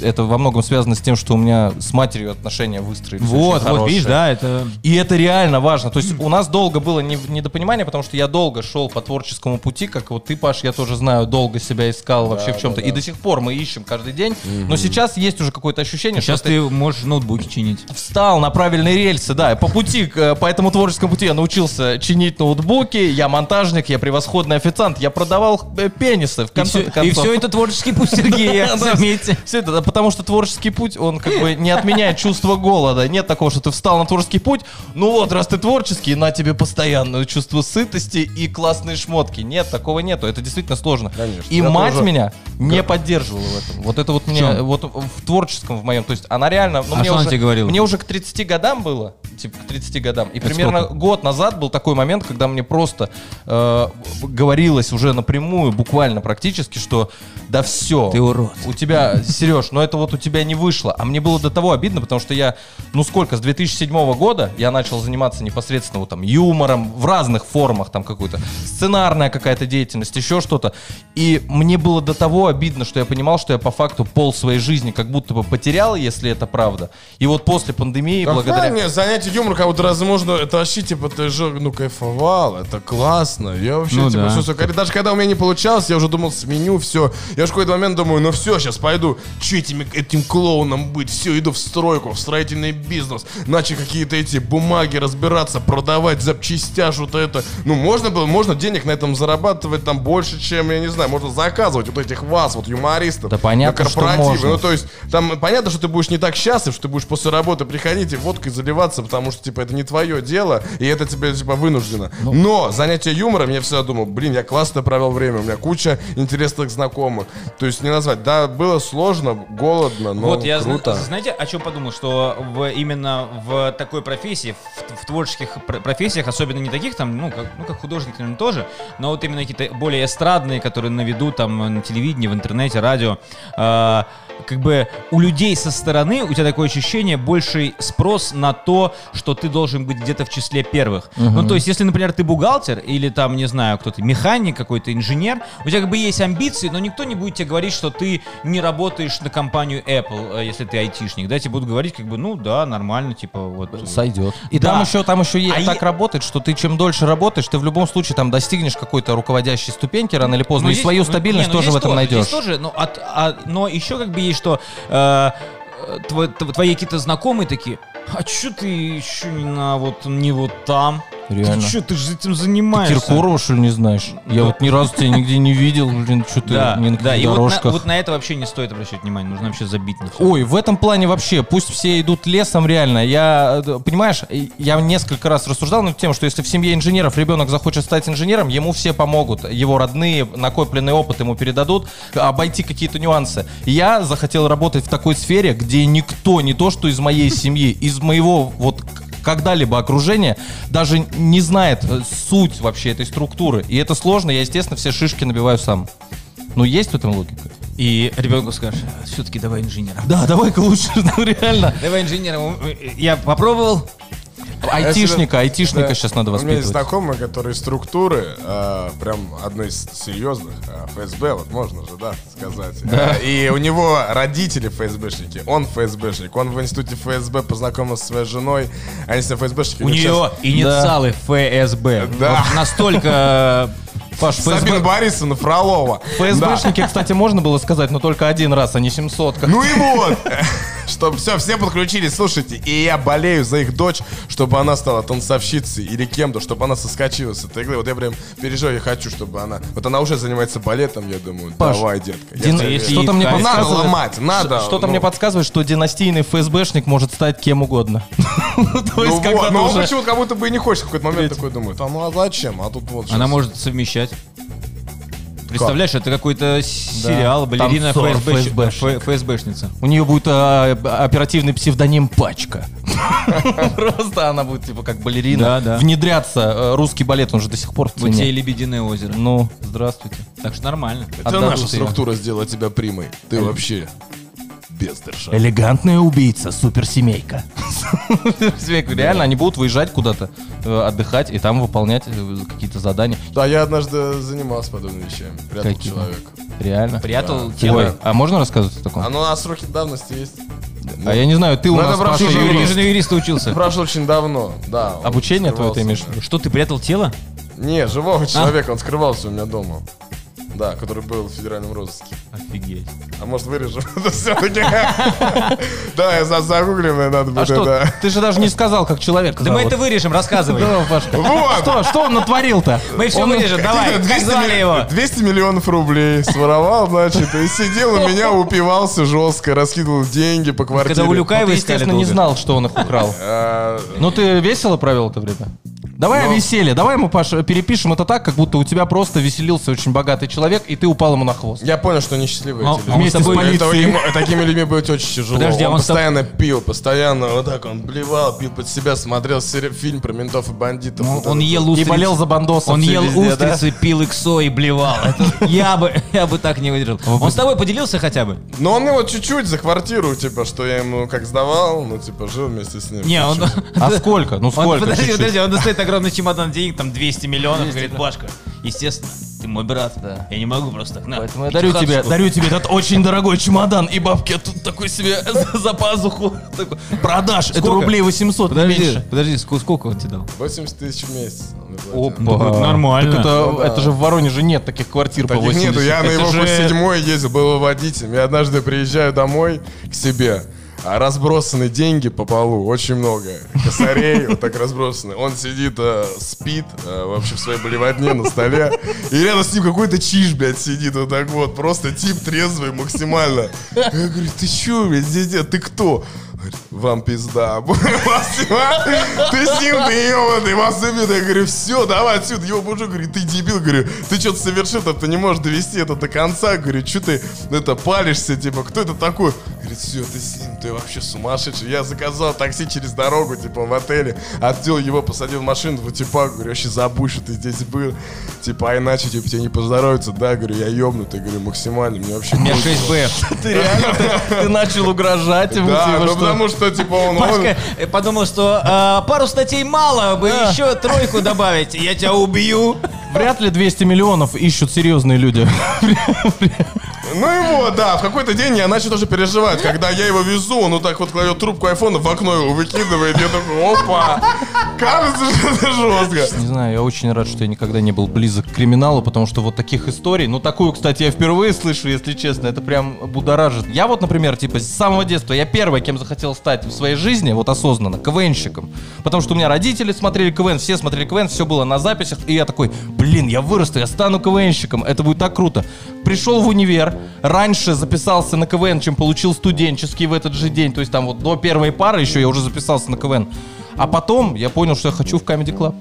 B: это во многом связано с тем, что у меня с матерью отношения выстроились. очень
A: Вот, вот, видишь, да, это...
B: И это реально важно. То есть у нас долго было не- недопонимание, потому что я долго шел по творческому пути, как вот ты, Паш, я тоже знаю, долго себя искал вообще в чем-то. И до сих пор мы ищем каждый день. Но сейчас есть уже какое-то ощущение,
A: Сейчас
B: что
A: ты можешь ноутбуки чинить.
B: встал на правильные рельсы, да. По пути, э, по этому творческому пути я научился чинить ноутбуки, я монтажник, я превосходный официант, я продавал э, пенисы, в
A: И
B: конце
A: все,
B: концов.
A: это творческий путь Сергея,
B: Да,
A: заметьте.
B: Все это, да, потому что творческий путь, он как бы не отменяет чувство голода. Нет такого, что ты встал на творческий путь, ну вот, раз ты творческий, на тебе постоянное чувство сытости и классные шмотки. Нет, такого нету. Это действительно сложно.
C: Конечно.
B: И
C: Я
B: мать
C: тоже-
B: меня не поддерживала в этом. Вот это вот мне,
A: чем?
B: вот в творческом в моем. То есть она реально... ну,
A: А
B: мне
A: что она
B: уже-
A: тебе говорила?
B: Мне уже к 30 годам было, типа к 30 годам. И
A: Это
B: примерно
A: сколько?
B: год назад был такой момент, когда мне просто э, говорилось уже напрямую, буквально практически, что да все.
A: Ты урод.
B: У тебя, Сереж, но это вот у тебя не вышло. А мне было до того обидно, потому что я, ну сколько, с 2007 года я начал заниматься непосредственно вот там юмором в разных формах, там какую-то сценарная какая-то деятельность, еще что-то. И мне было до того обидно, что я понимал, что я по факту пол своей жизни как будто бы потерял, если это правда. И вот после пандемии, благодаря...
C: Благодаря... занятие юмора, как будто, возможно, это вообще, типа, ты же, ну, кайфовал, это классно. Я вообще,
A: Ну
C: типа,
A: да.
C: когда- даже когда у меня не получалось, я уже думал, сменю все. Я же в какой-то момент думаю, ну все, сейчас пойду, че этими, этим клоуном быть, все, иду в стройку, в строительный бизнес, начал какие-то эти бумаги разбираться, продавать запчастя, что-то это. Ну, можно было, можно денег на этом зарабатывать там больше, чем, я не знаю, можно заказывать вот этих вас, вот юмористов.
B: Да понятно,
C: на
B: что
C: корпоративы.
B: можно.
C: Ну, то есть, там понятно, что ты будешь не так счастлив, что ты будешь после работы приходить и водкой заливаться, потому что, типа, это не твое дело, и это тебе, типа, вынуждено.
B: Ну.
C: Но занятие юмором, я всегда думал, блин, я классно провел время, у меня куча интересных знакомых. То есть, не назвать, да, было сложно, голодно, но
A: вот я, зна-
C: круто.
A: знаете, о чем подумал, что в, именно в такой профессии, в, в творческих пр- профессиях, особенно не таких там, ну как, ну, как художник, наверное, тоже, но вот именно какие-то более эстрадные, которые на виду там на телевидении, в интернете, радио, а, как бы у людей со стороны у тебя такое ощущение больший спрос на то, что ты должен быть где-то в числе первых. Ну, то есть, если, например, ты бухгалтер или там, не знаю, кто ты, механик какой-то, инженер, у тебя как бы есть амбиции, но никто не будет тебе говорить, что ты не работаешь на компанию Apple, э, если ты айтишник, да, тебе будут говорить, как бы, ну, да, нормально, типа, вот.
B: Сойдет. И
A: Да.
B: там еще, там еще
A: А
B: так
A: е-
B: работает, что ты чем дольше работаешь, ты в любом случае там достигнешь какой-то руководящей ступеньки рано или поздно,
A: Ну,
B: и
A: здесь-
B: свою стабильность
A: не, ну,
B: тоже в этом
A: тоже,
B: найдешь.
A: здесь тоже, но, от- а- но еще как бы есть, что э, э, тво- тв- твои какие-то знакомые такие, а чё ты еще не на вот не вот там?
B: Реально.
A: Ты что, ты же этим занимаешься?
B: Киркорова, что ли, не знаешь? Я вот ни разу тебя нигде не видел, блин, что ты
A: Да,
B: не на
A: да, и вот на, вот на это вообще не стоит обращать внимание, нужно вообще забить на все.
B: Ой, в этом плане вообще, пусть все идут лесом, реально. Я, э, понимаешь, я несколько раз рассуждал над тем, что если в семье инженеров ребенок захочет стать инженером, ему все помогут. Его родные, накопленный опыт ему передадут, обойти какие-то нюансы. Я захотел работать в такой сфере, где никто, не то что из моей семьи, из моего вот когда-либо окружения даже не знает э, суть вообще этой структуры. И это сложно, я, естественно, все шишки набиваю сам. Ну, есть в этом логика?
A: И ребенку скажешь, все-таки давай инженером.
B: Да, давай-ка лучше, ну реально.
A: Давай инженером. Я попробовал.
B: Айтишника, айтишника
C: Да.
B: сейчас надо
C: У меня есть
B: воспитывать.
C: знакомые, которые структуры, э, прям одной из серьезных, э, ФСБ, вот можно же, да, сказать. Э, И у него родители ФСБшники, он ФСБшник, он в институте ФСБ познакомился со своей женой, они с ней ФСБшники.
A: У нее инициалы ФСБ.
C: Да.
A: Вот настолько...
B: Паш,
C: сейчас- Сабина
B: ФСБ...
C: Борисовна Фролова. Да.
B: ФСБшники, кстати, можно было сказать, но только один раз, а не 700. как-
C: Ну и вот, чтобы все, все подключились, слушайте, и я болею за их дочь, чтобы она стала танцовщицей или кем-то, чтобы она соскочила с этой игры. Вот я прям переживаю, я хочу, чтобы она... Вот она уже занимается балетом, я думаю,
B: Паш,
C: давай, детка.
B: Дин-. Что-то мне
A: Надо
C: ломать, надо.
B: Что-то
C: ну,
B: мне подсказывает, что династийный ФСБшник может стать кем угодно. То
C: Ну
B: есть, когда
C: но он
B: уже...
C: почему-то как будто бы и не хочет в какой-то момент такой думает, а ну а зачем? А тут вот
A: Она может совмещать. Представляешь, это какой-то сериал, балерина
B: Танцор,
A: ФСБ,
B: ФСБшник.
A: ФСБшница.
B: У нее будет а, оперативный псевдоним Пачка. Просто она будет типа как балерина.
A: Да, да.
B: Внедряться. Э, Русский балет, он же до сих пор в цене.
A: Лебединое озеро.
B: Ну, здравствуйте.
A: Так что нормально.
C: Это
B: Отдадут
C: наша структура сделала тебя примой. Ты вообще бездержа.
B: Элегантная убийца, суперсемейка. Реально, они будут выезжать куда-то, э, отдыхать и там выполнять э, какие-то задания.
C: Да, я однажды занимался подобными вещами. Прятал
B: Какими?
C: человека.
B: Реально.
A: Прятал тело.
B: Ой, а можно рассказывать о таком?
C: Оно на сроке давности есть.
B: А я не знаю, ты у
C: Ну,
B: нас, Паша, юрист.
A: юриста учился.
C: Прошло очень давно, да.
B: Обучение твое ты имеешь
C: у?
A: Что, ты прятал тело?
C: Не, живого человека, он скрывался у меня дома. Да, который был в федеральном розыске.
A: Офигеть.
C: А может вырежем это все-таки? Да, я за- загуглим, надо
B: А
C: будет
B: что,
C: это.
B: ты же даже не сказал, как человек
A: Да мы это вырежем, рассказывай.
B: Да, Пашка.
C: Вот!
B: Что, что он натворил-то?
A: Мы все вырежем, давай. Как
C: 200
A: звали его?
C: 200 миллионов рублей своровал, значит, и сидел у меня, упивался жестко, раскидывал деньги по квартире.
A: Когда у Люкаева
B: Ты,
A: искали
B: естественно, не знал, что он их украл.
C: А,
B: Ну ты весело провел это время? Давай
C: Ну.
B: о веселье. Давай мы, Паша, перепишем это так, как будто у тебя просто веселился очень богатый человек, и ты упал ему на хвост.
C: Я понял, что несчастливые
A: А-
C: эти люди.
B: Вместе
A: с тобой-
B: полицией.
C: Это такими людьми быть очень тяжело.
A: Подожди, а
C: он,
A: он
C: постоянно пил, постоянно вот так он блевал, пил под себя, смотрел фильм про ментов и бандитов.
A: Ну,
C: Вот
A: Он ел
B: И
A: устрицы.
B: болел за бандосов.
A: Он ел
B: везде, да?
A: устрицы, пил иксо и блевал. Это я бы, я бы так не выдержал. Он с тобой поделился хотя бы?
C: Но он мне вот чуть-чуть за квартиру, типа, что я ему как сдавал, ну, типа, жил вместе с ним.
A: Не, он...
B: А сколько? Ну сколько?
A: подожди, подожди, он достает огромный чемодан денег, там 200 миллионов, и говорит, Пашка, естественно, ты мой брат,
B: Да.
A: Я не могу просто так, на,
B: Поэтому я дарю тебе,
A: пятихаточку».
B: дарю тебе этот очень дорогой чемодан и бабки тут такой себе за, пазуху. Такой, Продашь, это
A: Сколько?
B: рублей 800, не
A: Подожди,
B: меньше.
A: подожди, ск- сколько он тебе дал?
C: 80 тысяч в месяц. он мне платил.
B: Опа.
A: Нормально.
B: Так это,
C: Ну, да.
B: это же в Воронеже нет таких квартир по
C: Таких
B: 80.
C: нету, я на
A: Это
C: его
A: же-
C: седьмой ездил, был водителем. Я однажды приезжаю домой к себе, а разбросаны деньги по полу, очень много. Косарей вот так разбросаны. Он сидит, э, спит, э, вообще в своей болеводне на столе. И рядом с ним какой-то чиж, блядь, сидит вот так вот. Просто тип трезвый максимально. Я говорю, ты чё, блядь, здесь делаешь? Ты кто? Говорит, Вам пизда. Ты с ним, ты ебаный, вас убит. Я говорю, все, давай отсюда. Его мужик говорит, ты дебил. Говорю, ты что-то совершил, ты не можешь довести это до конца. Говорю, что ты это палишься, типа, кто это такой? Говорит, все, ты с ним, ты вообще сумасшедший. Я заказал такси через дорогу, типа, в отеле. Отвел его, посадил в машину, вот, типа, говорю, вообще забудь, что ты здесь был. Типа, а иначе, типа, тебе не поздоровится. Да, говорю, я ебнутый, говорю, максимально. Мне вообще...
A: У меня
C: грустно.
A: 6Б.
B: Ты реально, ты, начал угрожать ему, типа,
C: ну
B: что-
C: потому что, типа, он...
A: Пашка подумал, что э, пару статей мало, бы еще тройку добавить, я тебя убью.
B: Вряд ли 200 миллионов ищут серьезные люди.
C: Ну и вот, да, в какой-то день я начал тоже переживать, когда я его везу, он вот так вот кладет трубку айфона, в окно его выкидывает, я такой, опа, кажется, что это жестко.
B: Не знаю, я очень рад, что я никогда не был близок к криминалу, потому что вот таких историй, ну такую, кстати, я впервые слышу, если честно, это прям будоражит. Я вот, например, типа с самого детства, я первый, кем захотел стать в своей жизни, вот осознанно, КВНщиком. Потому что у меня родители смотрели КВН, все смотрели КВН, все было на записях, и я такой, блин, я вырасту, я стану КВНщиком, это будет так круто. Пришел в универ, раньше записался на КВН, чем получил студенческий в этот же день, то есть там вот до первой пары еще я уже записался на КВН. А потом я понял, что я хочу в Comedy Club.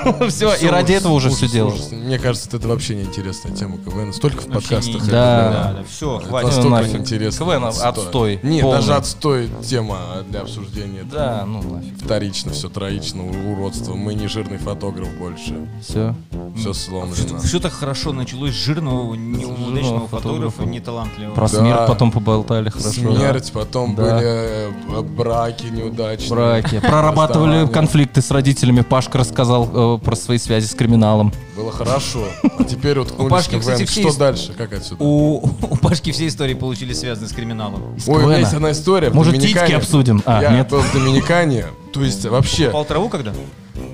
B: Все, и ради этого уже все делал.
C: Мне кажется, это вообще неинтересная тема КВН. Столько в подкастах.
B: Да.
A: Да, да, все, хватит.
C: Настолько
B: нафиг.
C: неинтересно.
B: КВН отстой.
C: Нет, даже отстой тема для обсуждения.
B: Да, ну нафиг.
C: Вторично, все троично, уродство. Мы не жирный фотограф больше.
B: Все.
C: Все сломлено.
A: Все так хорошо началось с жирного, неудачного фотографа, неталантливого.
B: Про смерть потом поболтали хорошо.
C: Смерть, потом были э, браки неудачные.
B: Браки. Прорабатывали
C: Расставания.
B: конфликты с родителями. Пашка рассказал э, про свои связи с криминалом.
C: Было хорошо. А теперь вот
A: У Пашки, кстати, все
C: Что
A: ис-
C: дальше? Как отсюда?
A: У, у Пашки все истории получились связаны с криминалом.
B: Из
C: Ой, есть одна история.
B: Может, титьки обсудим? А,
C: я
B: нет?
C: был в Доминикане. То есть вообще...
A: Пал траву когда?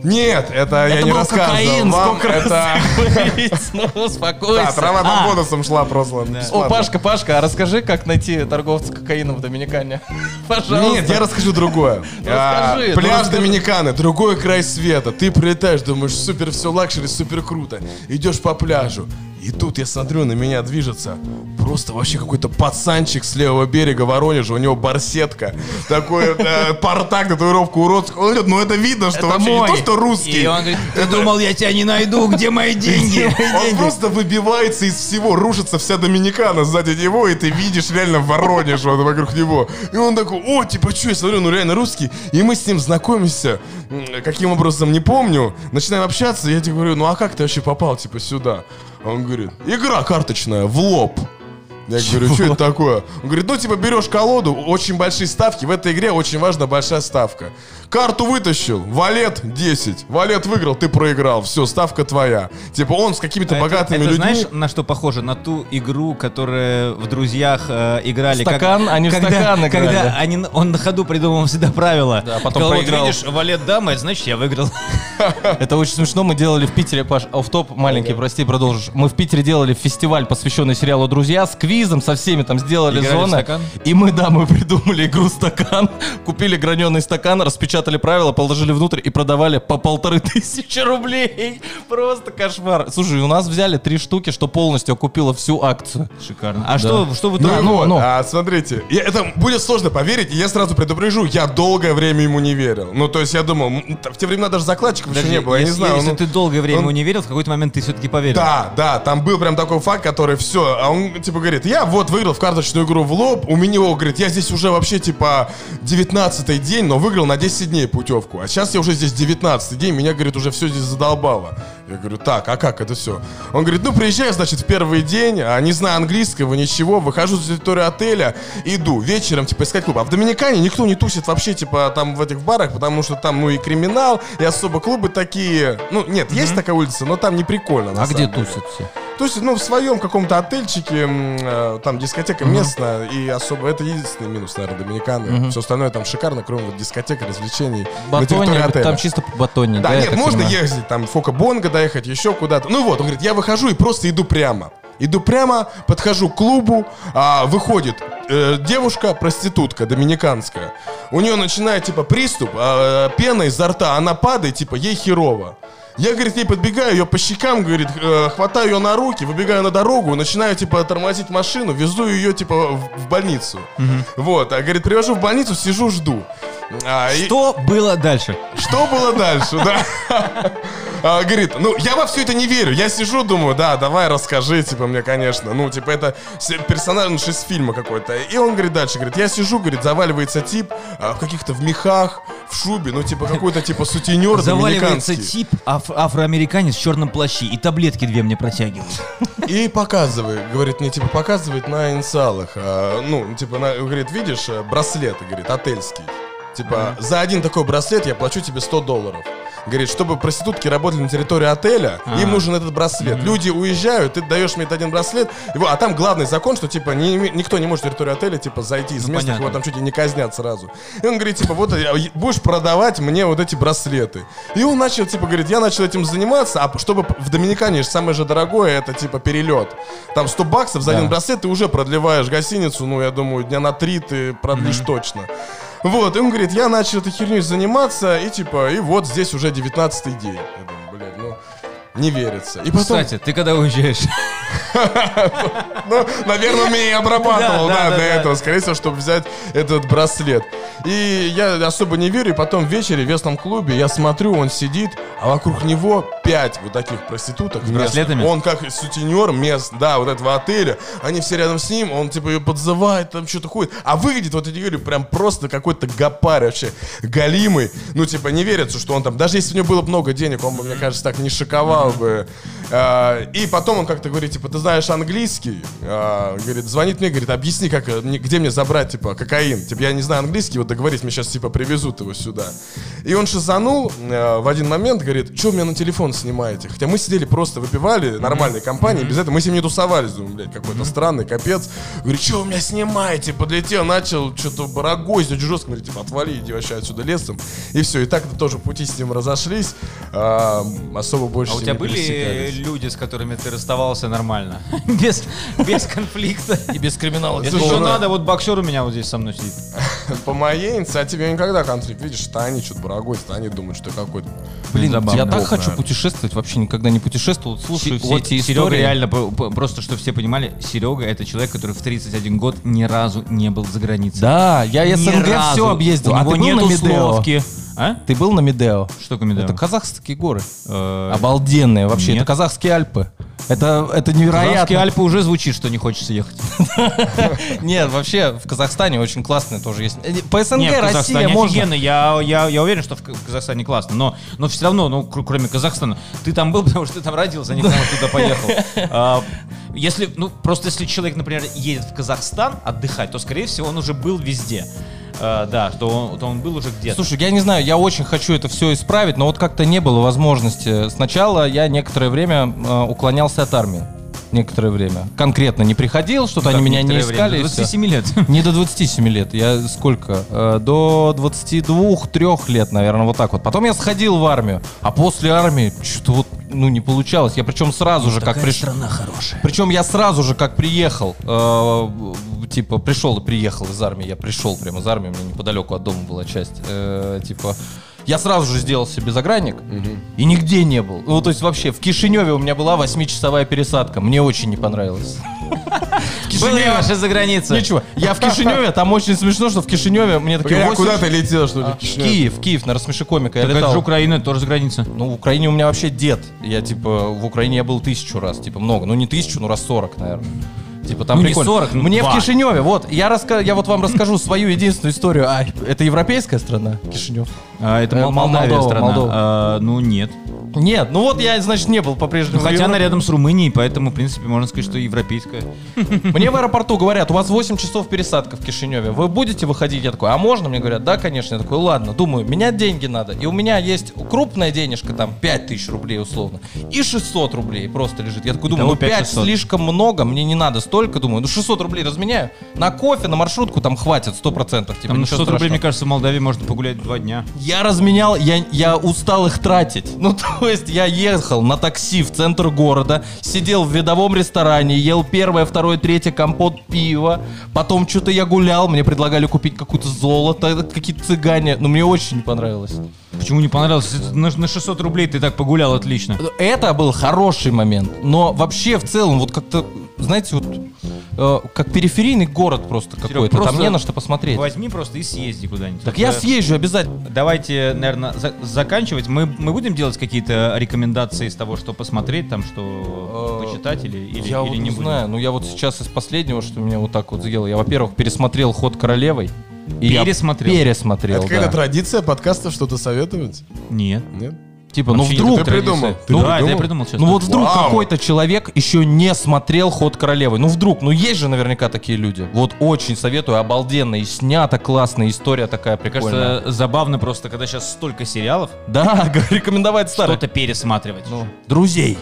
C: Нет, это, я
B: Это
C: не
B: был
C: рассказывал. Вам это...
B: Ну,
C: Да,
B: успокойся.
C: трава
A: А.
C: там бонусом шла просто.
B: О,
C: бесплатно.
B: Пашка, Пашка, а расскажи, как найти торговца кокаином в Доминикане. Пожалуйста.
C: Нет, я расскажу другое. А,
B: расскажи, ну
C: Пляж. Доминиканы, другой край света. Ты прилетаешь, думаешь, супер все luxury, супер круто. Идешь по пляжу. И тут я смотрю, на меня движется просто вообще какой-то пацанчик с левого берега Воронежа, у него барсетка, такой э, порта, татуировка уродская. Он говорит, ну это видно, что вообще не то, что русский.
A: И он говорит, ты думал, я тебя не найду, где мои деньги?
C: Он просто выбивается из всего, рушится вся Доминикана сзади него, и ты видишь реально Воронеж вокруг него. И он такой, о, типа, что, я смотрю, ну реально русский. И мы с ним знакомимся, каким образом, не помню. Начинаем общаться, я тебе говорю, ну а как ты вообще попал, типа, сюда? Он говорит, игра карточная, в лоб. Я говорю, что это такое? Он говорит, ну, типа, берешь колоду, очень большие ставки. В этой игре очень важна большая ставка. Карту вытащил, валет 10. Валет выиграл, ты проиграл. Все, ставка твоя. Типа, он с какими-то
A: Это-
C: богатыми
A: это
C: людьми.
A: знаешь, на что похоже? На ту игру, которую в друзьях э, играли. как-
B: Стакан, они в
A: когда,
B: стакан играли.
A: Когда они, он на ходу придумал всегда правила.
B: Да, потом
A: вот
B: проиграл.
A: видишь, валет дама, это значит, я выиграл.
B: Это очень смешно. Мы делали в Питере, Паш, офф-топ маленький, прости, продолжишь. Мы в Питере делали фестиваль, посвященный сериалу «Друзья», с квизом, со всеми там сделали
A: Играли
B: зоны.
A: стакан?
B: И мы, да, мы придумали игру «Стакан», купили граненый стакан, распечатали правила, положили внутрь и продавали по полторы тысячи рублей. Просто кошмар. Слушай, у нас взяли три штуки, что полностью окупило всю акцию.
A: Шикарно. А что, что в итоге?
C: Ну,
B: ну, ну.
C: а, смотрите, я- это будет сложно поверить, и я сразу предупрежу, я долгое время ему не верил. Ну, то есть я думал, в те времена даже закладчиков еще
A: Подожди,
C: не было, я не
A: если,
C: знаю.
A: если
C: ну,
A: ты долгое время
C: он-
A: ему не верил, в какой-то момент ты все-таки поверил.
C: Да, да, там был прям такой факт, который все, а он типа говорит, я вот выиграл в карточную игру в лоб, у меня, говорит, я здесь уже вообще типа 19 день, но выиграл на 10 дней путевку, а сейчас я уже здесь 19 день, меня, говорит, уже все здесь задолбало. Я говорю, так, а как это все? Он говорит, ну приезжаю, значит, в первый день, а, не знаю английского, ничего, выхожу за территорию отеля, иду вечером, типа, искать клуб. А в Доминикане никто не тусит вообще, типа, там в этих барах, потому что там, ну, и криминал, и особо клубы такие, ну, нет, есть такая улица, но там не прикольно,
B: А где тусят все?
C: Есть, ну, в своем каком-то отельчике, э, там дискотека местная, и особо это единственный минус, наверное, Доминиканы. Все остальное там шикарно, кроме вот дискотек, развлечений на территории отеля.
B: там чисто по батоне,
C: Да,
B: да?
C: нет, можно
B: понимаю?
C: ездить, там, Фока Бонга доехать, еще куда-то. Ну вот, он говорит, я выхожу и просто иду прямо. Иду прямо, подхожу к клубу, а, выходит э, девушка, проститутка, доминиканская. У нее начинает, типа, приступ, а, пена изо рта, она падает, типа, ей херово. Я, говорит, к ней подбегаю, ее по щекам, говорит, э, хватаю ее на руки, выбегаю на дорогу, начинаю, типа, тормозить машину, везу ее, типа, в, в больницу. Вот, а, говорит, привожу в больницу, сижу, жду. А, и-
A: Что было дальше?
C: что было дальше, да? А, Говорит, ну, я во все это не верю. Я сижу, думаю, да, давай расскажи, типа, мне, конечно. Ну, типа, это персонаж ну, из фильма какой-то. И он говорит дальше, говорит, я сижу, говорит, заваливается тип а, в каких-то в мехах, в шубе, ну, типа, какой-то, типа, сутенер
A: Заваливается тип аф- афроамериканец в черном плаще и таблетки две мне протягивает.
C: И показывает, говорит, мне, типа, показывает на инициалах. а, ну, типа, на- говорит, видишь, э, браслет, говорит, отельский. Типа, за один такой браслет я плачу тебе 100 долларов. Говорит, чтобы проститутки работали на территории отеля,
A: А.
C: им нужен этот браслет. Люди уезжают, ты даешь мне этот один браслет, его, а там главный закон, что типа не никто не может на территорию отеля типа зайти из
A: Ну, понятно.
C: его там чуть ли не казнят сразу. И он говорит, типа, вот э, будешь продавать мне вот эти браслеты. И он начал, типа, говорит, я начал этим заниматься, а чтобы в Доминикане же самое же дорогое, это типа перелет. Там 100 баксов за
B: Да.
C: один браслет ты уже продлеваешь гостиницу, ну, я думаю, дня на три ты продлишь точно. Вот, и он говорит, я начал этой херней заниматься, и типа, и вот здесь уже 19 день. Не верится. И потом,
A: Кстати, ты когда уезжаешь?
C: ну, наверное, меня и обрабатывал,
A: Да,
C: да. этого, скорее всего, чтобы взять этот браслет. И я особо не верю, и потом в вечере в местном клубе я смотрю, он сидит, а вокруг него пять вот таких проституток. местных.
A: браслетами?
C: Он как сутенер мест, да, вот этого отеля. Они все рядом с ним, он типа ее подзывает, там что-то ходит. А выглядит, вот я тебе говорю, прям просто какой-то гопарь вообще, галимый. Ну, типа, не верится, что он там, даже если у него было бы много денег, он бы, мне кажется, так не шиковал бы. А, И потом он как-то говорит, типа, ты знаешь английский? А, Говорит, звонит мне, говорит, объясни, как, где мне забрать, типа, кокаин. Типа, я не знаю английский, вот договорись, мне сейчас, типа, привезут его сюда. И он шизанул э, в один момент, говорит, что вы меня на телефон снимаете? Хотя мы сидели просто, выпивали, нормальной компании, без этого мы с ним не тусовались, думаю, блядь, какой-то странный капец. Говорит, что вы меня снимаете? Подлетел, начал что-то барагозить жестко, говорит, типа, отвали, иди вообще отсюда лесом. И все, и так тоже пути с ним разошлись, а, особо больше
A: А у тебя были. Люди, с которыми ты расставался нормально. Без, без конфликта.
B: И без криминала.
A: Если
C: Слушай,
A: что
C: ну-
A: надо, вот боксер у меня вот здесь со мной сидит.
C: По моей инициативе никогда конфликт. Видишь, что они что-то барагозят, они думают, что какой-то...
B: Блин, я так
C: Бог,
B: хочу
C: наверное.
B: путешествовать, вообще никогда не путешествовал. Слушаю все
A: Вот
B: эти
A: Серега
B: истории.
A: реально, просто чтобы все понимали, Серега это человек, который в 31 год ни разу не был за границей.
B: Да, я
A: Ни
B: СНГ
A: разу.
B: все объездил.
A: У
B: а
A: него
B: ты был
A: нет
B: на Медео?
A: А?
B: Ты был на Медео?
A: Что Камедео?
B: Это казахские горы.
A: Э,
B: Обалденные вообще.
A: нет.
B: Это казахские Альпы. Это, это невероятно.
A: Казахские Альпы уже звучит, что не хочется ехать.
B: Нет, вообще в Казахстане очень классные тоже есть. Э, По СНГ Россия можно.
A: Я, я, я уверен, что в Казахстане классно. Но, но все равно, ну, кр- кроме Казахстана, ты там был, потому что ты там родился, а не потому что туда поехал. А, Если, ну, просто если человек, например, едет в Казахстан отдыхать, то, скорее всего, он уже был везде. А, Да, что он, то он был уже где-то.
B: Слушай, я не знаю, я очень хочу это все исправить, но вот как-то не было возможности. Сначала я некоторое время э, уклонялся от армии. Некоторое время. Конкретно не приходил, что-то они меня не искали.
A: до
B: всё.
A: 27 лет.
B: Не до 27 лет. Я сколько? Э, До 22-3 лет, наверное, вот так вот. Потом я сходил в армию. А после армии что-то вот, ну, не получалось. Я причем сразу же, как пришел...
A: страна хорошая.
B: Причем я сразу же, как приехал, э, типа, пришел и приехал из армии. Я пришел прямо из армии, у меня неподалеку от дома была часть. э, типа, я сразу же сделал себе загранник и нигде не был. Ну, то есть вообще, в Кишиневе у меня была 8-часовая пересадка. Мне очень не понравилось. В
A: Был ли
B: Кишиневе-
A: ваша за границей?
B: Ничего. Я в Кишиневе, там очень смешно, что в Кишиневе мне такие
C: Погоди, а
B: 8
C: куда ты летел, что ли?
B: В Киев, в Киев, на рассмеши комика. Я
A: Так это же
B: летал.
A: Украина, тоже за граница.
B: Ну, в Украине у меня вообще дед. Я, типа, в Украине я был тысячу раз, типа, много. Ну, не тысячу, ну, раз 40, наверное. Типа, там
A: Ну, не
B: прикольно.
A: 40, ну,
B: Мне
A: два.
B: в Кишиневе, вот, я, раска... я вот вам расскажу свою единственную историю. А, это европейская страна, Кишинев?
A: А, это
B: Э,
A: Мол- Молдавия
B: Молдова,
A: страна.
B: Молдова.
A: А, ну, нет.
B: Нет, ну вот я, значит, не был по-прежнему.
A: Ну, хотя она
B: Европе.
A: рядом с Румынией, поэтому, в принципе, можно сказать, что европейская.
B: Мне в аэропорту говорят, у вас 8 часов пересадка в Кишиневе. Вы будете выходить? Я такой, а можно? Мне говорят, да, конечно. Я такой, ладно, думаю, менять деньги надо. И у меня есть крупная денежка, там, 5000 рублей условно. И 600 рублей просто лежит. Я такой думаю, ну 5
A: 5600.
B: слишком много, мне не надо столько. Думаю, ну 600 рублей разменяю. На кофе, на маршрутку там хватит 100%. Типа,
A: Там на
B: ничего
A: 600 рублей, мне кажется, в Молдавии можно погулять два дня.
B: Я разменял, я, я устал их тратить. Ну, то есть я ехал на такси в центр города, сидел в видовом ресторане, ел первое, второе, третье компот пива. Потом что-то я гулял, мне предлагали купить какое-то золото, какие-то цыгане. Но мне очень не понравилось.
A: Почему не понравилось? На, на 600 рублей ты так погулял отлично.
B: Это был хороший момент. Но вообще в целом вот как-то, знаете, вот э, как периферийный город просто какой-то. Там не на что посмотреть.
A: Возьми просто и съезди куда-нибудь.
B: Так
A: Вот,
B: я съезжу обязательно.
A: Давайте, наверное, за- заканчивать. Мы, мы будем делать какие-то рекомендации из того, что посмотреть, там, что
B: Э,
A: почитать или, или,
B: я
A: или
B: вот
A: не
B: не
A: будем?
B: знаю, ну я вот сейчас из последнего, что меня вот так вот заело, я, во-первых, пересмотрел «Ход королевой». И я
A: Пересмотрел?
B: Пересмотрел,
C: Это какая-то
B: да.
C: традиция подкаста что-то советовать?
A: Нет.
C: Нет?
B: Типа, ну вдруг...
C: Ты придумал. Ты
B: Ну,
A: да, я
C: придумал?
A: сейчас.
B: Ну вот вдруг
C: Вау.
B: какой-то человек еще не смотрел «Ход королевы». Ну вдруг, ну есть же наверняка такие люди. Вот очень советую, обалденно. И снята классная история такая
A: Мне
B: прикольная.
A: кажется, забавно просто, когда сейчас столько сериалов,
B: Да, рекомендовать старый.
A: что-то пересматривать.
B: Ну, друзей.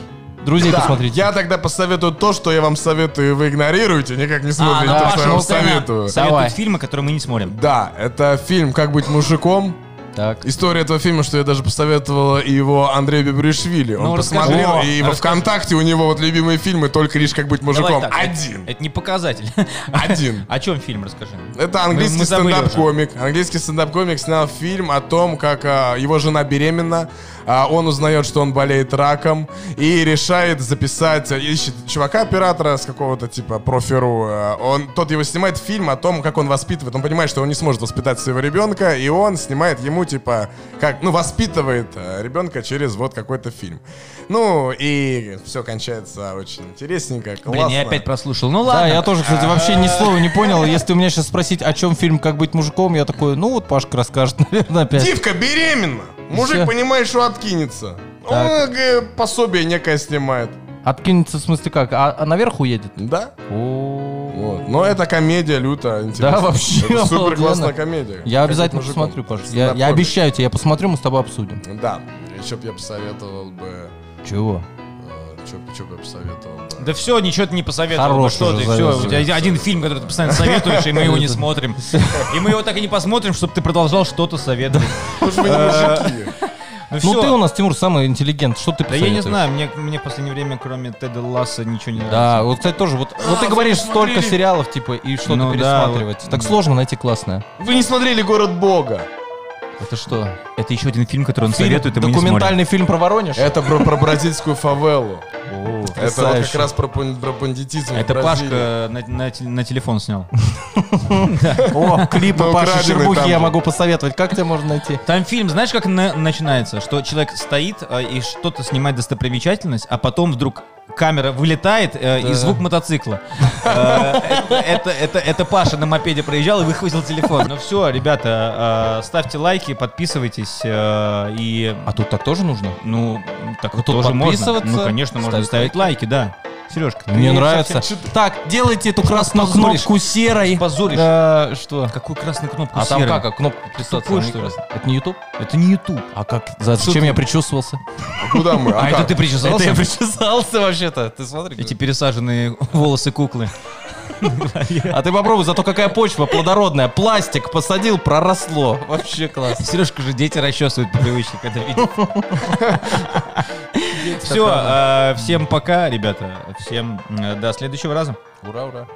B: Друзей
C: Да,
B: посмотрите.
C: я тогда посоветую то, что я вам советую, и вы игнорируете, никак не смотрите
A: ну,
C: то, что я вам
A: постоянно
C: советую.
A: Советуют фильмы, которые мы не смотрим.
C: Да, это фильм «Как быть мужиком».
B: Так.
C: История этого фильма, что я даже посоветовал и его Андрею Бибришвили. Он
A: Ну,
C: посмотрел,
A: О,
C: и во. ВКонтакте у него вот любимые фильмы только лишь «Как быть мужиком».
A: Давай так, это-
C: Один.
A: Это, не показатель.
C: Один.
A: О чем фильм, расскажи.
C: Это английский стендап-комик. Английский стендап-комик снял фильм о том, как а, его жена беременна, а он узнает, что он болеет раком, и решает записать, а, ищет чувака-оператора с какого-то типа профиру. а, Он, тот его снимает фильм о том, как он воспитывает. Он понимает, что он не сможет воспитать своего ребенка, и он снимает ему типа, как, ну, воспитывает а, ребенка через вот какой-то фильм. Ну, и все кончается очень интересненько, классно.
A: Блин, я опять прослушал. Ну
B: Да,
A: ладно.
B: я тоже, кстати, вообще ни слова не понял. Если у меня сейчас спросить, о чем фильм «Как быть мужиком», я такой, ну вот Пашка расскажет, наверное, опять.
C: Девка беременна. Мужик
B: всё.
C: понимает, что откинется. Он
B: Так.
C: э, пособие некое снимает.
B: Откинется в смысле как? А, а наверх уедет?
C: Да?
B: О.
C: Вот. Но это комедия лютая, интересная.
B: Да, вообще
C: Это супер классная комедия.
B: Я обязательно посмотрю, Паш. Я, я обещаю тебе, я посмотрю, мы с тобой обсудим.
C: Да. Еще бы я посоветовал бы...
B: Чего?
C: Что бы я посоветовал бы?
A: Да все, ничего ты не посоветовал.
B: Хорош
A: Ну что ты, все, у тебя один фильм, который ты постоянно советуешь, и мы его не смотрим. И мы его так и не посмотрим, чтобы ты продолжал что-то советовать.
C: Не мужики.
A: Ну,
B: Ну ты у нас, Тимур, самый интеллигент. Что ты
A: Да я не знаю, мне, мне в последнее время, кроме Теда Ласса, ничего не
B: Да,
A: нравится.
B: вот, кстати, тоже. Вот, вот ты
C: вы
B: говоришь,
C: не
B: столько
C: смотрели?
B: сериалов, типа, и что-то
A: Ну да,
B: пересматривать.
A: вот,
B: так
A: да.
B: сложно найти классное.
C: Вы не смотрели «Город Бога»?
B: Это что?
A: Это еще один фильм, который он
B: Фильм-
A: советует, и мы не
B: документальный фильм про Воронеж?
C: Это про, про бразильскую фавелу.
A: О,
C: Это вот как раз про, про бандитизм
A: Это. Пашка на, на на телефон снял.
B: О, клипы
C: Ну,
B: Паши Щербухи я могу посоветовать. Как тебя можно найти?
A: Там фильм, знаешь, как на- начинается? Что человек стоит э, и что-то снимает достопримечательность, а потом вдруг камера вылетает э, и
B: Да.
A: звук мотоцикла. Э, Это, это, это, это Паша на мопеде проезжал и выхватил телефон. Ну все, ребята, э, ставьте лайки, подписывайтесь э, и
B: А тут так тоже нужно?
A: ну так
B: Тут
A: тоже можно. Ну конечно можно
B: ставить
A: лайки, да. Сережка,
B: Мне нравится. Так, делайте эту красную кнопку серой.
A: Позоришь.
B: Э, Что?
A: Какую красную кнопку
B: А там
A: серой?
B: как? А?
A: Тупой,
B: она
A: что.
B: Это не YouTube?
A: Это не YouTube.
B: А как? За- Зачем я причесывался?
C: А Куда мы?
A: А это
C: как?
A: ты причесался?
B: Это я причесался вообще-то. Ты смотри.
A: Эти пересаженные волосы куклы.
B: А ты попробуй, зато какая почва плодородная. Пластик посадил, проросло. Вообще класс.
A: Сережка же дети расчесывают по привычке, когда видят. Все, всем пока, ребята. Всем э, до следующего раза.
B: Ура, ура.